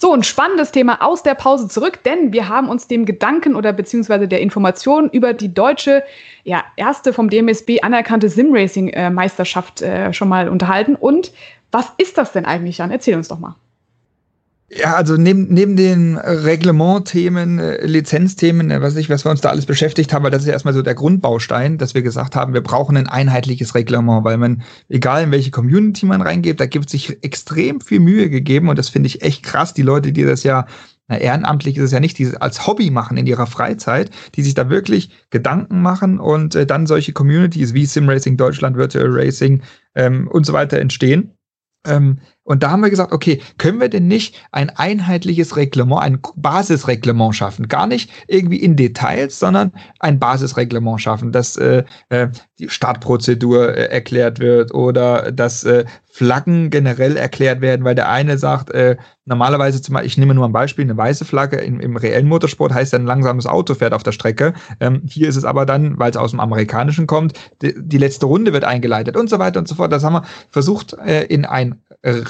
So, ein spannendes Thema aus der Pause zurück, denn wir haben uns dem Gedanken oder beziehungsweise der Information über die deutsche, ja, erste vom DMSB anerkannte Simracing-Meisterschaft äh, schon mal unterhalten. Und was ist das denn eigentlich, Jan? Erzähl uns doch mal. Ja, also neben, neben den Reglementthemen, äh, Lizenzthemen, äh, was ich, was wir uns da alles beschäftigt haben, weil das ist ja erstmal so der Grundbaustein, dass wir gesagt haben, wir brauchen ein einheitliches Reglement, weil man, egal in welche Community man reingeht, da gibt sich extrem viel Mühe gegeben und das finde ich echt krass. Die Leute, die das ja na, ehrenamtlich ist es ja nicht, die als Hobby machen in ihrer Freizeit, die sich da wirklich Gedanken machen und äh, dann solche Communities wie Simracing Deutschland, Virtual Racing ähm, und so weiter entstehen. Ähm, und da haben wir gesagt, okay, können wir denn nicht ein einheitliches Reglement, ein Basisreglement schaffen? Gar nicht irgendwie in Details, sondern ein Basisreglement schaffen, dass äh, äh die Startprozedur äh, erklärt wird oder dass äh, Flaggen generell erklärt werden, weil der eine sagt, äh, normalerweise zum Beispiel, ich nehme nur ein Beispiel, eine weiße Flagge im, im reellen Motorsport heißt ein langsames Auto fährt auf der Strecke. Ähm, hier ist es aber dann, weil es aus dem Amerikanischen kommt, die, die, letzte Runde wird eingeleitet und so weiter und so fort. Das haben wir versucht, äh, in ein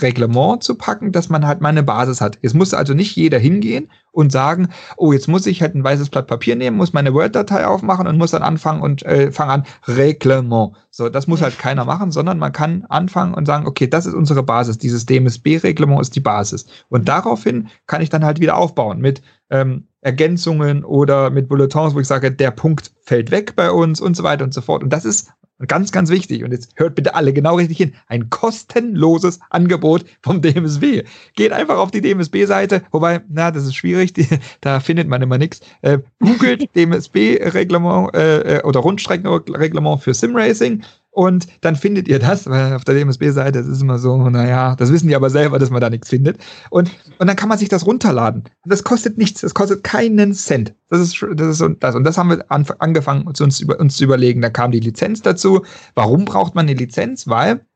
Reglement zu packen, dass man halt mal eine Basis hat. Es muss also nicht jeder hingehen und sagen, oh, jetzt muss ich halt ein weißes Blatt Papier nehmen, muss meine Word-Datei aufmachen und muss dann anfangen und äh, fangen an, Reglement. So, das muss halt keiner machen, sondern man kann anfangen und sagen, okay, das ist unsere Basis. Dieses DMSB-Reglement ist die Basis. Und daraufhin kann ich dann halt wieder aufbauen mit ähm, Ergänzungen oder mit Bulletins, wo ich sage, der Punkt fällt weg bei uns und so weiter und so fort. Und das ist ganz, ganz wichtig, und jetzt hört bitte alle genau richtig hin, ein kostenloses Angebot vom DMSB. Geht einfach auf die DMSB-Seite, wobei, na, das ist schwierig, die, da findet man immer nichts. Äh, googelt DMSB-Reglement äh, äh, oder Rundstreckenreglement für Simracing und dann findet ihr das, weil auf der DMSB-Seite, das ist immer so, naja, das wissen die aber selber, dass man da nichts findet. Und, und dann kann man sich das runterladen. Das kostet nichts, das kostet keinen Cent. Das ist, das ist und das. Und das haben wir an, angefangen, uns, uns, über, uns zu überlegen. Da kam die Lizenz dazu. Warum braucht man eine Lizenz? Weil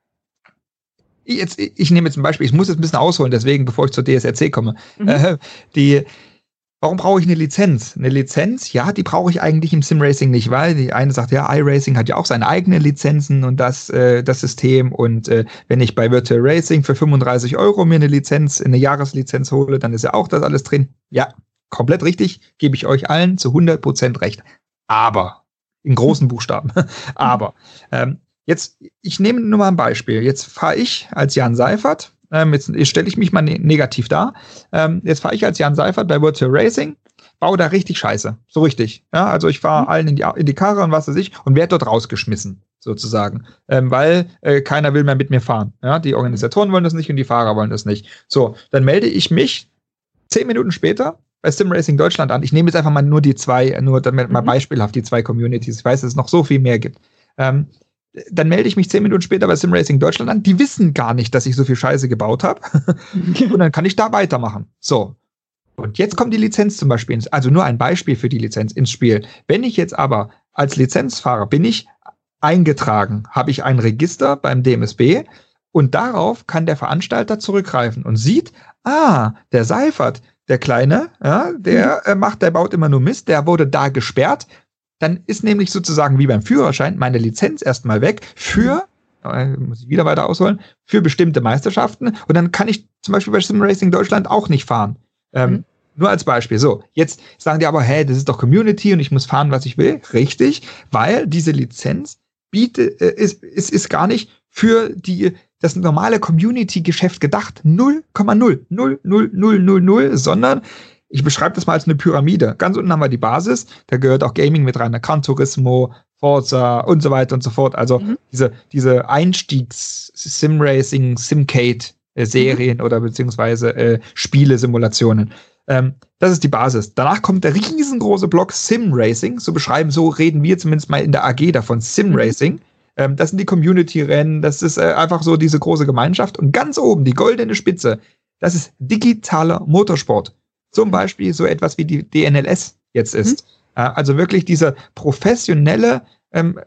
jetzt, ich nehme jetzt ein Beispiel, ich muss jetzt ein bisschen ausholen, deswegen, bevor ich zur DSRC komme. Mhm. Äh, die, Warum brauche ich eine Lizenz? Eine Lizenz, ja, die brauche ich eigentlich im Simracing nicht, weil die eine sagt, ja, iRacing hat ja auch seine eigenen Lizenzen und das, äh, das System. Und äh, wenn ich bei Virtual Racing für 35 Euro mir eine Lizenz, eine Jahreslizenz hole, dann ist ja auch das alles drin. Ja, komplett richtig, gebe ich euch allen zu 100 Prozent recht. Aber, in großen Buchstaben, [LAUGHS] aber, ähm, jetzt, ich nehme nur mal ein Beispiel. Jetzt fahre ich als Jan Seifert ähm, jetzt, jetzt stelle ich mich mal ne negativ dar. Ähm, jetzt fahre ich als Jan Seifert bei Virtual Racing, baue da richtig Scheiße. So richtig. Ja, also ich fahre mhm. allen in die, in die Karre und was weiß ich und werde dort rausgeschmissen, sozusagen. Ähm, weil äh, keiner will mehr mit mir fahren. Ja, die Organisatoren wollen das nicht und die Fahrer wollen das nicht. So, dann melde ich mich zehn Minuten später bei Sim Racing Deutschland an. Ich nehme jetzt einfach mal nur die zwei, nur damit mhm. mal beispielhaft die zwei Communities. Ich weiß, dass es noch so viel mehr gibt. Ähm, dann melde ich mich zehn Minuten später bei Sim Racing Deutschland an. Die wissen gar nicht, dass ich so viel Scheiße gebaut habe. [LAUGHS] und dann kann ich da weitermachen. So. Und jetzt kommt die Lizenz zum Beispiel, ins, also nur ein Beispiel für die Lizenz ins Spiel. Wenn ich jetzt aber als Lizenzfahrer bin ich eingetragen, habe ich ein Register beim DMSB und darauf kann der Veranstalter zurückgreifen und sieht, ah, der Seifert, der Kleine, ja, der äh, macht, der baut immer nur Mist, der wurde da gesperrt, dann ist nämlich sozusagen wie beim Führerschein meine Lizenz erstmal weg für, äh, muss ich wieder weiter ausholen, für bestimmte Meisterschaften. Und dann kann ich zum Beispiel bei Sim Racing Deutschland auch nicht fahren. Ähm, mhm. Nur als Beispiel. So, jetzt sagen die aber, hey, das ist doch Community und ich muss fahren, was ich will. Richtig, weil diese Lizenz bietet, äh, ist, ist, ist gar nicht für die, das normale Community-Geschäft gedacht. 0,0, 0, 0, 0, 0, 0, sondern ich beschreibe das mal als eine Pyramide. Ganz unten haben wir die Basis, da gehört auch Gaming mit rein, Gran Turismo, Forza und so weiter und so fort. Also mhm. diese, diese Einstiegs-Sim-Racing, Simcade-Serien mhm. oder beziehungsweise äh, Spiele-Simulationen. Ähm, das ist die Basis. Danach kommt der riesengroße Block Sim-Racing. So beschreiben, so reden wir zumindest mal in der AG davon, Sim-Racing. Mhm. Ähm, das sind die Community-Rennen, das ist äh, einfach so diese große Gemeinschaft. Und ganz oben, die goldene Spitze, das ist digitaler Motorsport. Zum Beispiel so etwas wie die DNLS jetzt ist. Mhm. Also wirklich diese professionelle ähm,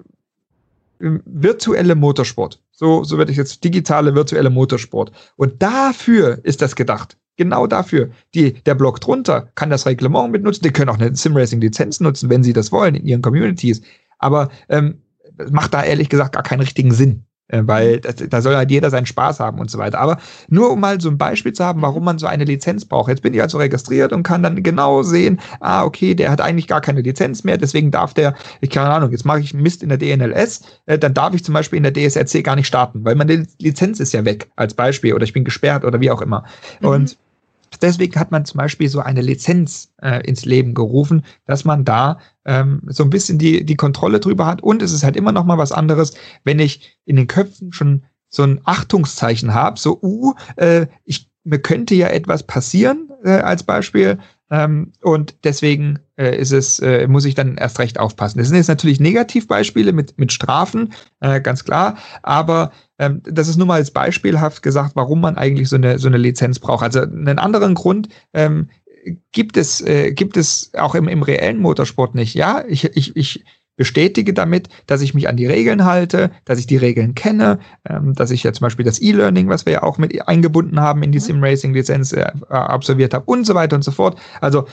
ähm, virtuelle Motorsport. So, so würde ich jetzt digitale virtuelle Motorsport. Und dafür ist das gedacht. Genau dafür. Die, der Block drunter kann das Reglement mitnutzen. Die können auch eine Simracing-Lizenz nutzen, wenn sie das wollen, in ihren Communities. Aber ähm, macht da ehrlich gesagt gar keinen richtigen Sinn. Äh, weil das, da soll halt jeder seinen Spaß haben und so weiter. Aber nur um mal so ein Beispiel zu haben, warum man so eine Lizenz braucht. Jetzt bin ich also registriert und kann dann genau sehen, ah, okay, der hat eigentlich gar keine Lizenz mehr, deswegen darf der, ich keine Ahnung, jetzt mache ich Mist in der DNLS, äh, dann darf ich zum Beispiel in der DSRC gar nicht starten, weil meine Lizenz ist ja weg, als Beispiel, oder ich bin gesperrt oder wie auch immer. Mhm. Und Deswegen hat man zum Beispiel so eine Lizenz äh, ins Leben gerufen, dass man da ähm, so ein bisschen die, die Kontrolle drüber hat. Und es ist halt immer noch mal was anderes, wenn ich in den Köpfen schon so ein Achtungszeichen habe, so, uh, äh, ich, mir könnte ja etwas passieren, äh, als Beispiel. Ähm, und deswegen äh, ist es, äh, muss ich dann erst recht aufpassen. Das sind jetzt natürlich Negativbeispiele mit, mit Strafen, äh, ganz klar, aber ähm, das ist nur mal als beispielhaft gesagt, warum man eigentlich so eine, so eine Lizenz braucht. Also einen anderen Grund ähm, gibt es, äh, gibt es auch im, im reellen Motorsport nicht. Ja, ich, ich, ich bestätige damit, dass ich mich an die Regeln halte, dass ich die Regeln kenne, ähm, dass ich ja zum Beispiel das E-Learning, was wir ja auch mit eingebunden haben in die mhm. Sim-Racing-Lizenz äh, absolviert habe und so weiter und so fort. Also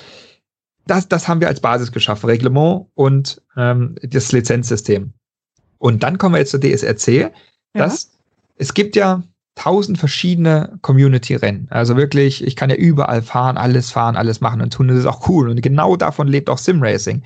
das, das haben wir als Basis geschaffen, Reglement und ähm, das Lizenzsystem. Und dann kommen wir jetzt zur DSRC. Das, ja. Es gibt ja tausend verschiedene Community-Rennen. Also wirklich, ich kann ja überall fahren, alles fahren, alles machen und tun. Das ist auch cool. Und genau davon lebt auch Sim-Racing.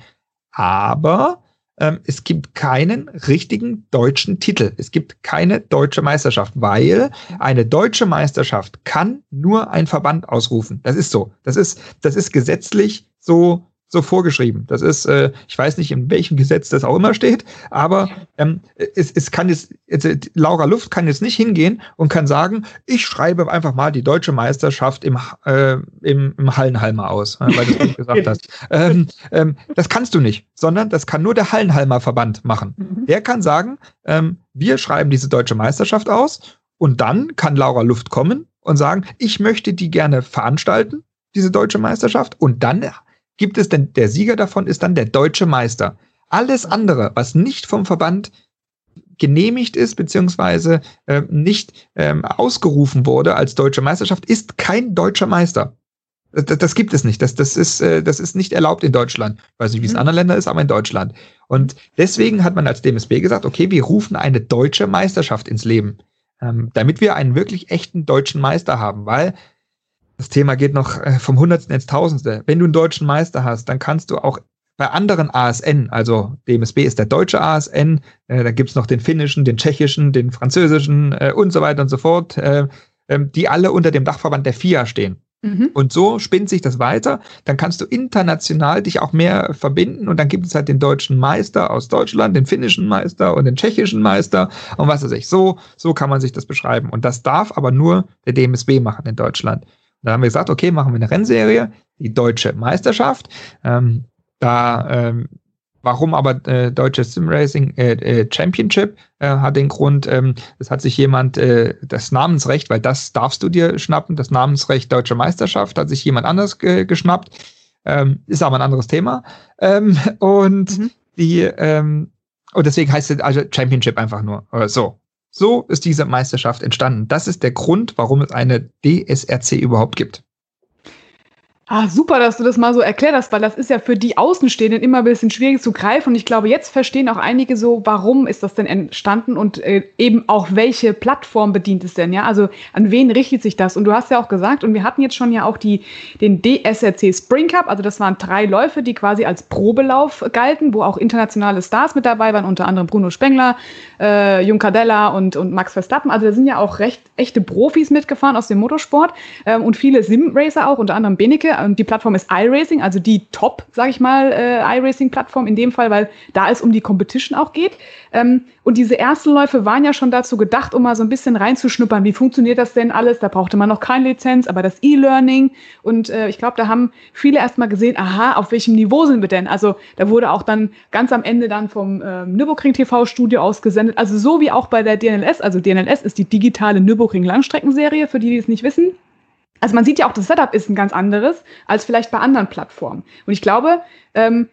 Aber ähm, es gibt keinen richtigen deutschen Titel. Es gibt keine deutsche Meisterschaft, weil eine deutsche Meisterschaft kann nur ein Verband ausrufen. Das ist so. Das ist, das ist gesetzlich so so vorgeschrieben. Das ist, äh, ich weiß nicht, in welchem Gesetz das auch immer steht, aber ähm, es, es kann jetzt, jetzt, äh, Laura Luft kann jetzt nicht hingehen und kann sagen, ich schreibe einfach mal die deutsche Meisterschaft im, äh, im, im Hallenhalmer aus, weil du das [LAUGHS] gesagt hast. Ähm, ähm, das kannst du nicht, sondern das kann nur der Hallenhalmer Verband machen. Mhm. Der kann sagen, ähm, wir schreiben diese deutsche Meisterschaft aus und dann kann Laura Luft kommen und sagen, ich möchte die gerne veranstalten, diese deutsche Meisterschaft, und dann gibt es denn, der Sieger davon ist dann der deutsche Meister. Alles andere, was nicht vom Verband genehmigt ist, beziehungsweise äh, nicht ähm, ausgerufen wurde als deutsche Meisterschaft, ist kein deutscher Meister. Das, das gibt es nicht. Das, das, ist, äh, das ist nicht erlaubt in Deutschland. Ich weiß nicht, wie es in mhm. anderen Ländern ist, aber in Deutschland. Und deswegen hat man als DMSB gesagt, okay, wir rufen eine deutsche Meisterschaft ins Leben, ähm, damit wir einen wirklich echten deutschen Meister haben, weil das Thema geht noch äh, vom Hundertsten ins Tausendste. Wenn du einen deutschen Meister hast, dann kannst du auch bei anderen ASN, also DMSB ist der deutsche ASN, äh, da gibt's noch den finnischen, den tschechischen, den französischen äh, und so weiter und so fort, äh, äh, die alle unter dem Dachverband der FIA stehen. Mhm. Und so spinnt sich das weiter. Dann kannst du international dich auch mehr verbinden und dann gibt es halt den deutschen Meister aus Deutschland, den finnischen Meister und den tschechischen Meister und was weiß ich. So, so kann man sich das beschreiben. Und das darf aber nur der DMSB machen in Deutschland. Da haben wir gesagt, okay, machen wir eine Rennserie, die deutsche Meisterschaft. Ähm, da, ähm, warum aber äh, deutsche Sim Racing äh, äh, Championship äh, hat den Grund, ähm, es hat sich jemand äh, das Namensrecht, weil das darfst du dir schnappen, das Namensrecht deutsche Meisterschaft hat sich jemand anders ge geschnappt. Ähm, ist aber ein anderes Thema. Ähm, und mhm. die, ähm, und deswegen heißt es also Championship einfach nur. Oder so. So ist diese Meisterschaft entstanden. Das ist der Grund, warum es eine DSRC überhaupt gibt. Ah, super, dass du das mal so erklärt hast, weil das ist ja für die Außenstehenden immer ein bisschen schwierig zu greifen. Und ich glaube, jetzt verstehen auch einige so, warum ist das denn entstanden und äh, eben auch welche Plattform bedient es denn, ja? Also an wen richtet sich das? Und du hast ja auch gesagt, und wir hatten jetzt schon ja auch die, den DSRC Spring Cup, also das waren drei Läufe, die quasi als Probelauf galten, wo auch internationale Stars mit dabei waren, unter anderem Bruno Spengler, äh, Juncadella und, und Max Verstappen. Also da sind ja auch recht echte Profis mitgefahren aus dem Motorsport ähm, und viele Sim-Racer auch, unter anderem Benecke und die Plattform ist iRacing, also die Top, sag ich mal, äh, iRacing-Plattform in dem Fall, weil da es um die Competition auch geht. Ähm, und diese ersten Läufe waren ja schon dazu gedacht, um mal so ein bisschen reinzuschnuppern, wie funktioniert das denn alles? Da brauchte man noch keine Lizenz, aber das E-Learning. Und äh, ich glaube, da haben viele erstmal gesehen, aha, auf welchem Niveau sind wir denn? Also da wurde auch dann ganz am Ende dann vom ähm, Nürburgring TV-Studio ausgesendet. Also so wie auch bei der DNLS. Also DNLS ist die digitale Nürburgring Langstreckenserie, für die, die es nicht wissen. Also man sieht ja auch, das Setup ist ein ganz anderes als vielleicht bei anderen Plattformen. Und ich glaube, ähm,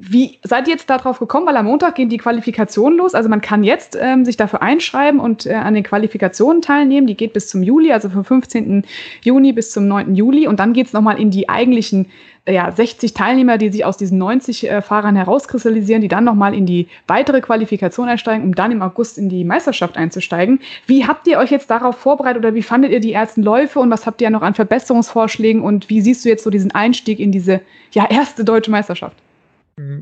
wie seid ihr jetzt darauf gekommen? Weil am Montag gehen die Qualifikationen los. Also man kann jetzt ähm, sich dafür einschreiben und äh, an den Qualifikationen teilnehmen. Die geht bis zum Juli, also vom 15. Juni bis zum 9. Juli. Und dann geht es nochmal in die eigentlichen äh, ja, 60 Teilnehmer, die sich aus diesen 90 äh, Fahrern herauskristallisieren, die dann nochmal in die weitere Qualifikation einsteigen, um dann im August in die Meisterschaft einzusteigen. Wie habt ihr euch jetzt darauf vorbereitet oder wie fandet ihr die ersten Läufe und was habt ihr noch an Verbesserungsvorschlägen und wie siehst du jetzt so diesen Einstieg in diese ja, erste deutsche Meisterschaft?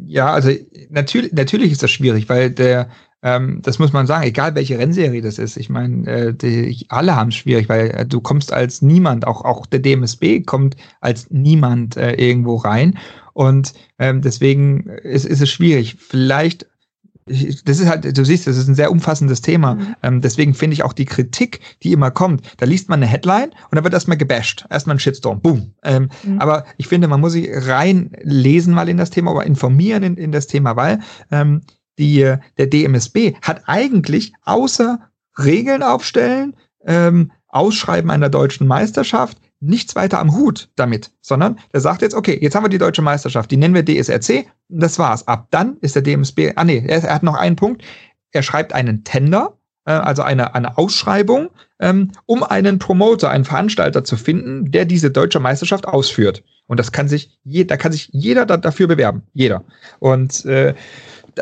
Ja, also natürlich, natürlich ist das schwierig, weil der, ähm, das muss man sagen, egal welche Rennserie das ist. Ich meine, äh, die, alle haben es schwierig, weil äh, du kommst als niemand, auch, auch der DMSB kommt als niemand äh, irgendwo rein. Und ähm, deswegen ist, ist es schwierig. Vielleicht das ist halt, du siehst, das ist ein sehr umfassendes Thema. Mhm. Ähm, deswegen finde ich auch die Kritik, die immer kommt, da liest man eine Headline und dann wird erstmal gebasht. Erstmal ein Shitstorm. Boom. Ähm, mhm. Aber ich finde, man muss sich reinlesen mal in das Thema, aber informieren in, in das Thema, weil ähm, die, der DMSB hat eigentlich außer Regeln aufstellen, ähm, Ausschreiben einer deutschen Meisterschaft, nichts weiter am Hut damit, sondern der sagt jetzt, okay, jetzt haben wir die deutsche Meisterschaft, die nennen wir DSRC, das war's. Ab dann ist der DMSB, ah nee, er, er hat noch einen Punkt, er schreibt einen Tender, äh, also eine, eine Ausschreibung, ähm, um einen Promoter, einen Veranstalter zu finden, der diese deutsche Meisterschaft ausführt. Und das kann sich, je, da kann sich jeder da, dafür bewerben, jeder. Und äh,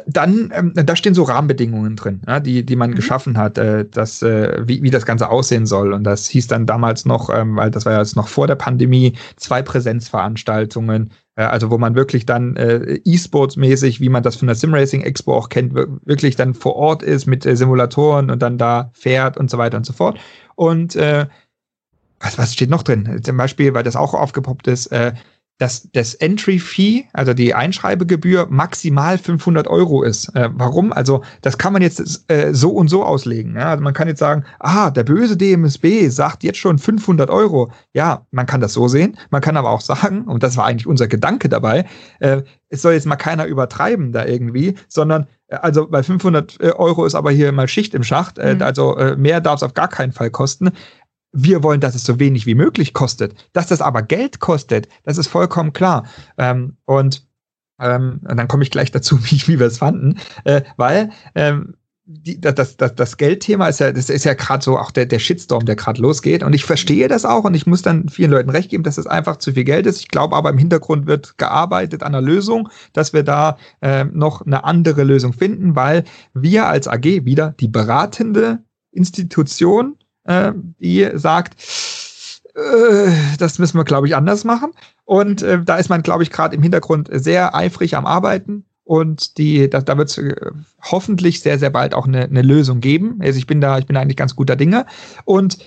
dann, ähm, da stehen so Rahmenbedingungen drin, ja, die, die man mhm. geschaffen hat, äh, dass, äh, wie, wie das Ganze aussehen soll. Und das hieß dann damals noch, ähm, weil das war ja jetzt noch vor der Pandemie, zwei Präsenzveranstaltungen, äh, also wo man wirklich dann äh, E-Sports-mäßig, wie man das von der Simracing Expo auch kennt, wirklich dann vor Ort ist mit äh, Simulatoren und dann da fährt und so weiter und so fort. Und äh, was, was steht noch drin? Zum Beispiel, weil das auch aufgepoppt ist, äh, dass das Entry-Fee, also die Einschreibegebühr, maximal 500 Euro ist. Äh, warum? Also das kann man jetzt äh, so und so auslegen. Ja? Also man kann jetzt sagen, ah, der böse DMSB sagt jetzt schon 500 Euro. Ja, man kann das so sehen. Man kann aber auch sagen, und das war eigentlich unser Gedanke dabei, äh, es soll jetzt mal keiner übertreiben da irgendwie, sondern äh, also bei 500 äh, Euro ist aber hier mal Schicht im Schacht. Äh, mhm. Also mehr darf es auf gar keinen Fall kosten. Wir wollen, dass es so wenig wie möglich kostet. Dass das aber Geld kostet, das ist vollkommen klar. Ähm, und, ähm, und dann komme ich gleich dazu, [LAUGHS] wie, wie wir es fanden, äh, weil ähm, die, das, das, das Geldthema ist ja, das ist ja gerade so auch der, der Shitstorm, der gerade losgeht. Und ich verstehe das auch und ich muss dann vielen Leuten recht geben, dass es einfach zu viel Geld ist. Ich glaube aber im Hintergrund wird gearbeitet an einer Lösung, dass wir da äh, noch eine andere Lösung finden, weil wir als AG wieder die beratende Institution äh, die sagt, äh, das müssen wir, glaube ich, anders machen. Und äh, da ist man, glaube ich, gerade im Hintergrund sehr eifrig am Arbeiten. Und die, da, da wird es äh, hoffentlich sehr, sehr bald auch eine, eine Lösung geben. Also ich bin da, ich bin eigentlich ganz guter Dinge. Und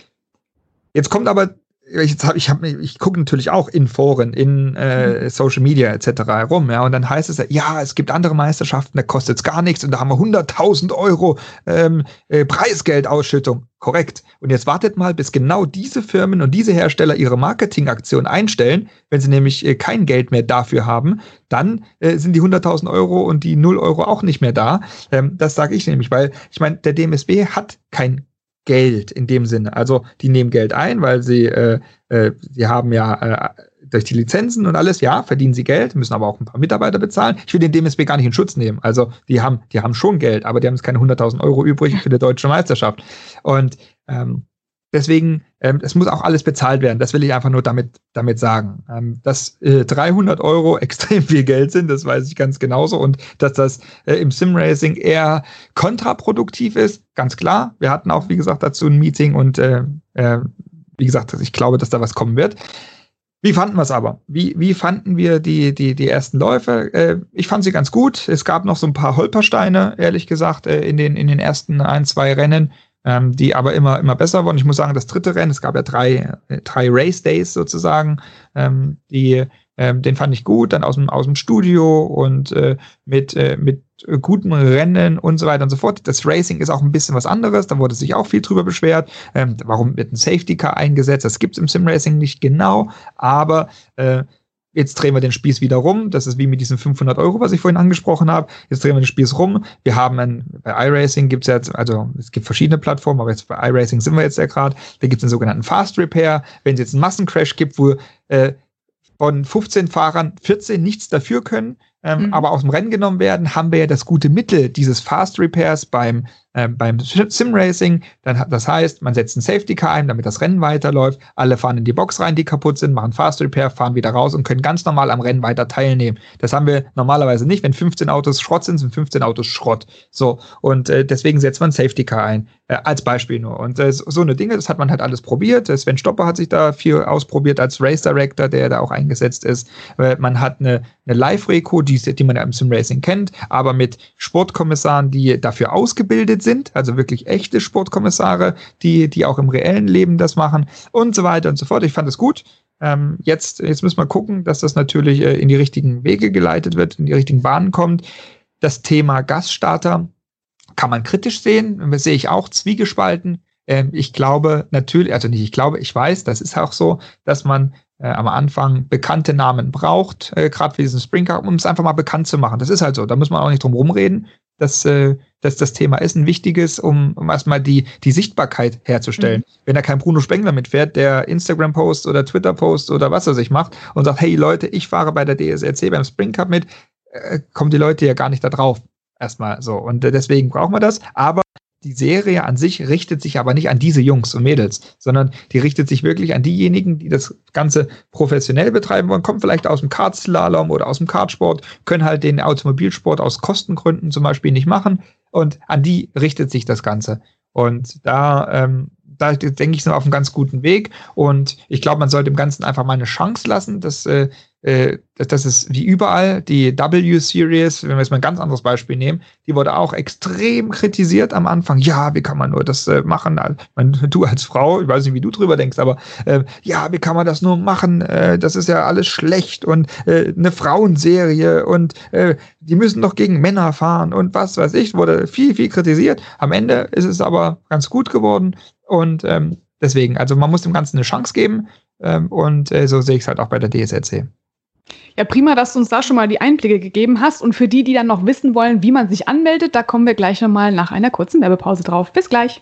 jetzt kommt aber ich, ich, hab, ich gucke natürlich auch in Foren, in äh, mhm. Social Media etc. herum, ja, und dann heißt es ja, ja, es gibt andere Meisterschaften, da kostet es gar nichts und da haben wir 100.000 Euro ähm, äh, Preisgeldausschüttung. Korrekt. Und jetzt wartet mal, bis genau diese Firmen und diese Hersteller ihre Marketingaktion einstellen. Wenn sie nämlich äh, kein Geld mehr dafür haben, dann äh, sind die 100.000 Euro und die 0 Euro auch nicht mehr da. Ähm, das sage ich nämlich, weil ich meine, der DMSB hat kein Geld in dem Sinne. Also die nehmen Geld ein, weil sie, äh, äh, sie haben ja äh, durch die Lizenzen und alles, ja, verdienen sie Geld, müssen aber auch ein paar Mitarbeiter bezahlen. Ich will den DMSB gar nicht in Schutz nehmen. Also die haben, die haben schon Geld, aber die haben jetzt keine 100.000 Euro übrig für die deutsche Meisterschaft. Und ähm, Deswegen, ähm, es muss auch alles bezahlt werden. Das will ich einfach nur damit, damit sagen. Ähm, dass äh, 300 Euro [LAUGHS] extrem viel Geld sind, das weiß ich ganz genauso. Und dass das äh, im Simracing eher kontraproduktiv ist, ganz klar. Wir hatten auch, wie gesagt, dazu ein Meeting und äh, äh, wie gesagt, ich glaube, dass da was kommen wird. Wie fanden wir es aber? Wie, wie fanden wir die, die, die ersten Läufe? Äh, ich fand sie ganz gut. Es gab noch so ein paar Holpersteine, ehrlich gesagt, äh, in, den, in den ersten ein, zwei Rennen ähm, die aber immer, immer besser wurden. Ich muss sagen, das dritte Rennen, es gab ja drei, drei Race Days sozusagen, ähm, die, ähm, den fand ich gut, dann aus dem, aus dem Studio und äh, mit, äh, mit guten Rennen und so weiter und so fort. Das Racing ist auch ein bisschen was anderes, da wurde sich auch viel drüber beschwert. Ähm, warum wird ein Safety Car eingesetzt? Das gibt es im Sim Racing nicht genau, aber äh, Jetzt drehen wir den Spieß wieder rum. Das ist wie mit diesen 500 Euro, was ich vorhin angesprochen habe. Jetzt drehen wir den Spieß rum. Wir haben ein, bei iRacing gibt es jetzt, also es gibt verschiedene Plattformen, aber jetzt bei iRacing sind wir jetzt ja gerade. Da gibt es einen sogenannten Fast Repair. Wenn es jetzt einen Massencrash gibt, wo äh, von 15 Fahrern 14 nichts dafür können, ähm, mhm. aber aus dem Rennen genommen werden, haben wir ja das gute Mittel dieses Fast Repairs beim, äh, beim Sim Racing. Dann, das heißt, man setzt ein Safety Car ein, damit das Rennen weiterläuft. Alle fahren in die Box rein, die kaputt sind, machen Fast Repair, fahren wieder raus und können ganz normal am Rennen weiter teilnehmen. Das haben wir normalerweise nicht. Wenn 15 Autos Schrott sind, sind 15 Autos Schrott. So. Und äh, deswegen setzt man Safety Car ein. Äh, als Beispiel nur. Und äh, so eine Dinge, das hat man halt alles probiert. Sven Stopper hat sich da viel ausprobiert als Race Director, der da auch eingesetzt ist. Äh, man hat eine, eine Live-Reco, die, die man ja im Sim Racing kennt, aber mit Sportkommissaren, die dafür ausgebildet sind, also wirklich echte Sportkommissare, die, die auch im reellen Leben das machen und so weiter und so fort. Ich fand es gut. Ähm, jetzt, jetzt müssen wir gucken, dass das natürlich äh, in die richtigen Wege geleitet wird, in die richtigen Bahnen kommt. Das Thema Gasstarter kann man kritisch sehen, sehe ich auch zwiegespalten. Ähm, ich glaube natürlich, also nicht ich glaube, ich weiß, das ist auch so, dass man äh, am Anfang bekannte Namen braucht, äh, gerade für diesen Spring Cup, um es einfach mal bekannt zu machen. Das ist halt so, da muss man auch nicht drum rumreden, dass, äh, dass das Thema ist ein wichtiges, um, um erstmal die, die Sichtbarkeit herzustellen. Mhm. Wenn da kein Bruno Spengler mitfährt, der Instagram-Post oder Twitter-Post oder was er sich macht und sagt, hey Leute, ich fahre bei der DSRC beim Spring Cup mit, äh, kommen die Leute ja gar nicht da drauf. Erstmal so. Und äh, deswegen brauchen wir das. Aber die Serie an sich richtet sich aber nicht an diese Jungs und Mädels, sondern die richtet sich wirklich an diejenigen, die das Ganze professionell betreiben wollen, kommen vielleicht aus dem Kartslalom oder aus dem Kartsport, können halt den Automobilsport aus Kostengründen zum Beispiel nicht machen und an die richtet sich das Ganze. Und da, ähm, da denke ich, sind wir auf einem ganz guten Weg und ich glaube, man sollte dem Ganzen einfach mal eine Chance lassen. Das äh, äh, das ist wie überall die W-Series, wenn wir jetzt mal ein ganz anderes Beispiel nehmen, die wurde auch extrem kritisiert am Anfang. Ja, wie kann man nur das äh, machen? meine, [LAUGHS] du als Frau, ich weiß nicht, wie du drüber denkst, aber äh, ja, wie kann man das nur machen? Äh, das ist ja alles schlecht und äh, eine Frauenserie und äh, die müssen doch gegen Männer fahren und was weiß ich, wurde viel, viel kritisiert. Am Ende ist es aber ganz gut geworden und ähm, deswegen, also man muss dem Ganzen eine Chance geben ähm, und äh, so sehe ich es halt auch bei der DSLC. Ja, prima, dass du uns da schon mal die Einblicke gegeben hast. Und für die, die dann noch wissen wollen, wie man sich anmeldet, da kommen wir gleich nochmal nach einer kurzen Werbepause drauf. Bis gleich.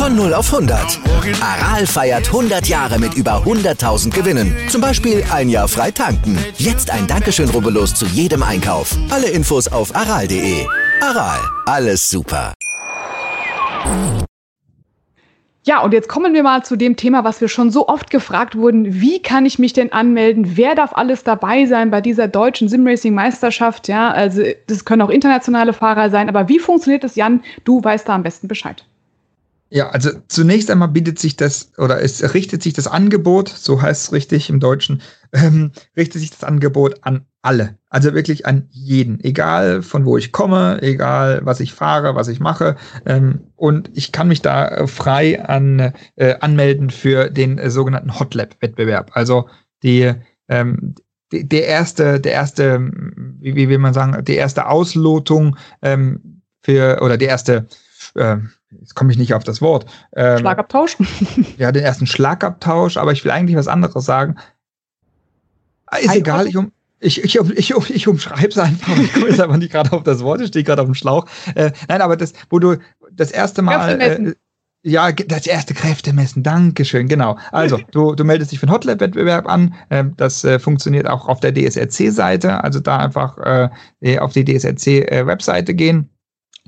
Von 0 auf 100. Aral feiert 100 Jahre mit über 100.000 Gewinnen. Zum Beispiel ein Jahr frei tanken. Jetzt ein Dankeschön, rubbellos zu jedem Einkauf. Alle Infos auf aral.de. Aral, alles super. Ja, und jetzt kommen wir mal zu dem Thema, was wir schon so oft gefragt wurden. Wie kann ich mich denn anmelden? Wer darf alles dabei sein bei dieser deutschen Simracing-Meisterschaft? Ja, also das können auch internationale Fahrer sein. Aber wie funktioniert das, Jan? Du weißt da am besten Bescheid. Ja, also zunächst einmal bietet sich das oder es richtet sich das Angebot, so heißt es richtig im Deutschen, ähm, richtet sich das Angebot an alle. Also wirklich an jeden, egal von wo ich komme, egal was ich fahre, was ich mache. Ähm, und ich kann mich da frei an, äh, anmelden für den äh, sogenannten Hotlab-Wettbewerb. Also die, ähm, die, der erste, der erste, wie, wie will man sagen, die erste Auslotung ähm, für oder die erste äh, jetzt komme ich nicht auf das Wort. Ähm, Schlagabtausch? [LAUGHS] ja, den ersten Schlagabtausch, aber ich will eigentlich was anderes sagen. Ah, ist Ein egal, ich, um, ich, ich, ich, ich umschreibe es einfach. Ich komme jetzt [LAUGHS] einfach nicht gerade auf das Wort, ich stehe gerade auf dem Schlauch. Äh, nein, aber das, wo du das erste Mal. Äh, ja, das erste Kräftemessen, Dankeschön, genau. Also, [LAUGHS] du, du meldest dich für den Hotlab-Wettbewerb an. Ähm, das äh, funktioniert auch auf der DSRC-Seite. Also da einfach äh, auf die DSRC-Webseite äh, gehen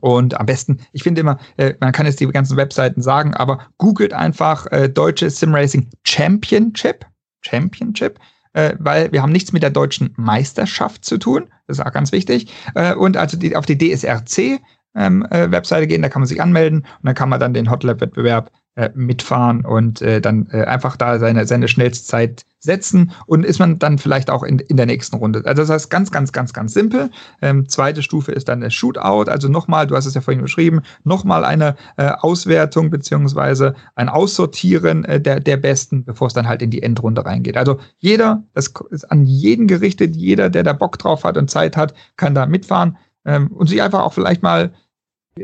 und am besten, ich finde immer, äh, man kann jetzt die ganzen Webseiten sagen, aber googelt einfach äh, deutsche Simracing Championship, Championship, äh, weil wir haben nichts mit der deutschen Meisterschaft zu tun. Das ist auch ganz wichtig. Äh, und also die, auf die DSRC ähm, äh, Webseite gehen, da kann man sich anmelden und dann kann man dann den Hotlab-Wettbewerb äh, mitfahren und äh, dann äh, einfach da seine, seine Schnellstzeit setzen und ist man dann vielleicht auch in, in der nächsten Runde. Also das heißt ganz, ganz, ganz, ganz simpel. Ähm, zweite Stufe ist dann der Shootout, also nochmal, du hast es ja vorhin beschrieben, nochmal eine äh, Auswertung beziehungsweise ein Aussortieren äh, der, der Besten, bevor es dann halt in die Endrunde reingeht. Also jeder, das ist an jeden gerichtet, jeder, der da Bock drauf hat und Zeit hat, kann da mitfahren ähm, und sich einfach auch vielleicht mal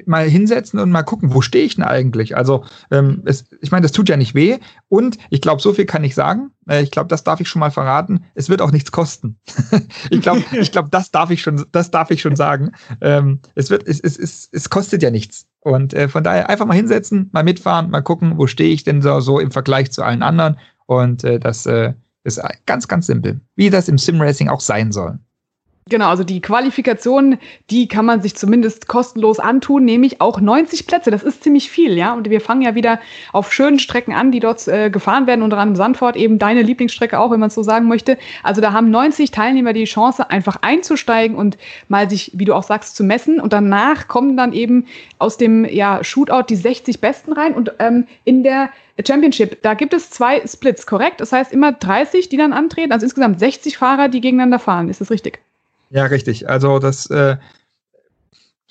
mal hinsetzen und mal gucken, wo stehe ich denn eigentlich? Also, ähm, es, ich meine, das tut ja nicht weh. Und ich glaube, so viel kann ich sagen. Äh, ich glaube, das darf ich schon mal verraten. Es wird auch nichts kosten. [LAUGHS] ich glaube, ich glaube, das darf ich schon, das darf ich schon sagen. Ähm, es wird, es, es, es, es kostet ja nichts. Und äh, von daher einfach mal hinsetzen, mal mitfahren, mal gucken, wo stehe ich denn so, so im Vergleich zu allen anderen. Und äh, das äh, ist ganz, ganz simpel, wie das im Simracing auch sein soll. Genau, also die Qualifikation, die kann man sich zumindest kostenlos antun, nämlich auch 90 Plätze. Das ist ziemlich viel, ja. Und wir fangen ja wieder auf schönen Strecken an, die dort äh, gefahren werden, unter anderem Sandford, eben deine Lieblingsstrecke auch, wenn man es so sagen möchte. Also da haben 90 Teilnehmer die Chance, einfach einzusteigen und mal sich, wie du auch sagst, zu messen. Und danach kommen dann eben aus dem ja, Shootout die 60 Besten rein. Und ähm, in der Championship, da gibt es zwei Splits, korrekt? Das heißt immer 30, die dann antreten, also insgesamt 60 Fahrer, die gegeneinander fahren. Ist das richtig? Ja, richtig. Also das, äh,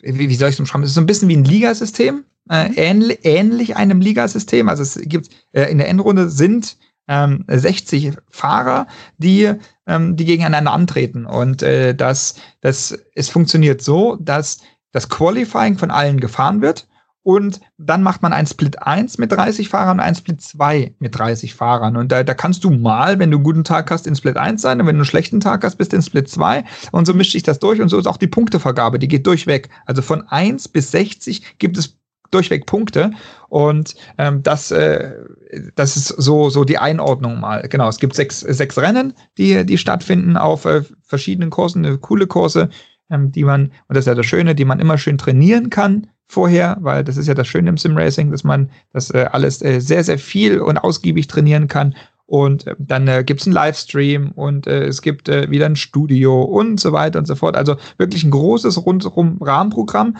wie, wie soll ich es umschreiben? Es ist so ein bisschen wie ein Ligasystem, äh, mhm. ähnlich, ähnlich einem Ligasystem. Also es gibt äh, in der Endrunde sind ähm, 60 Fahrer, die, ähm, die gegeneinander antreten. Und äh, das, das, es funktioniert so, dass das Qualifying von allen gefahren wird und dann macht man ein Split 1 mit 30 Fahrern und ein Split 2 mit 30 Fahrern. Und da, da kannst du mal, wenn du einen guten Tag hast, in Split 1 sein und wenn du einen schlechten Tag hast, bist du in Split 2. Und so mischt sich das durch und so ist auch die Punktevergabe, die geht durchweg. Also von 1 bis 60 gibt es durchweg Punkte. Und ähm, das, äh, das ist so, so die Einordnung mal. Genau, es gibt sechs, sechs Rennen, die, die stattfinden auf äh, verschiedenen Kursen, coole Kurse, ähm, die man, und das ist ja das Schöne, die man immer schön trainieren kann vorher, weil das ist ja das Schöne im Sim-Racing, dass man das äh, alles äh, sehr, sehr viel und ausgiebig trainieren kann. Und äh, dann äh, gibt es einen Livestream und äh, es gibt äh, wieder ein Studio und so weiter und so fort. Also wirklich ein großes rundherum Rahmenprogramm.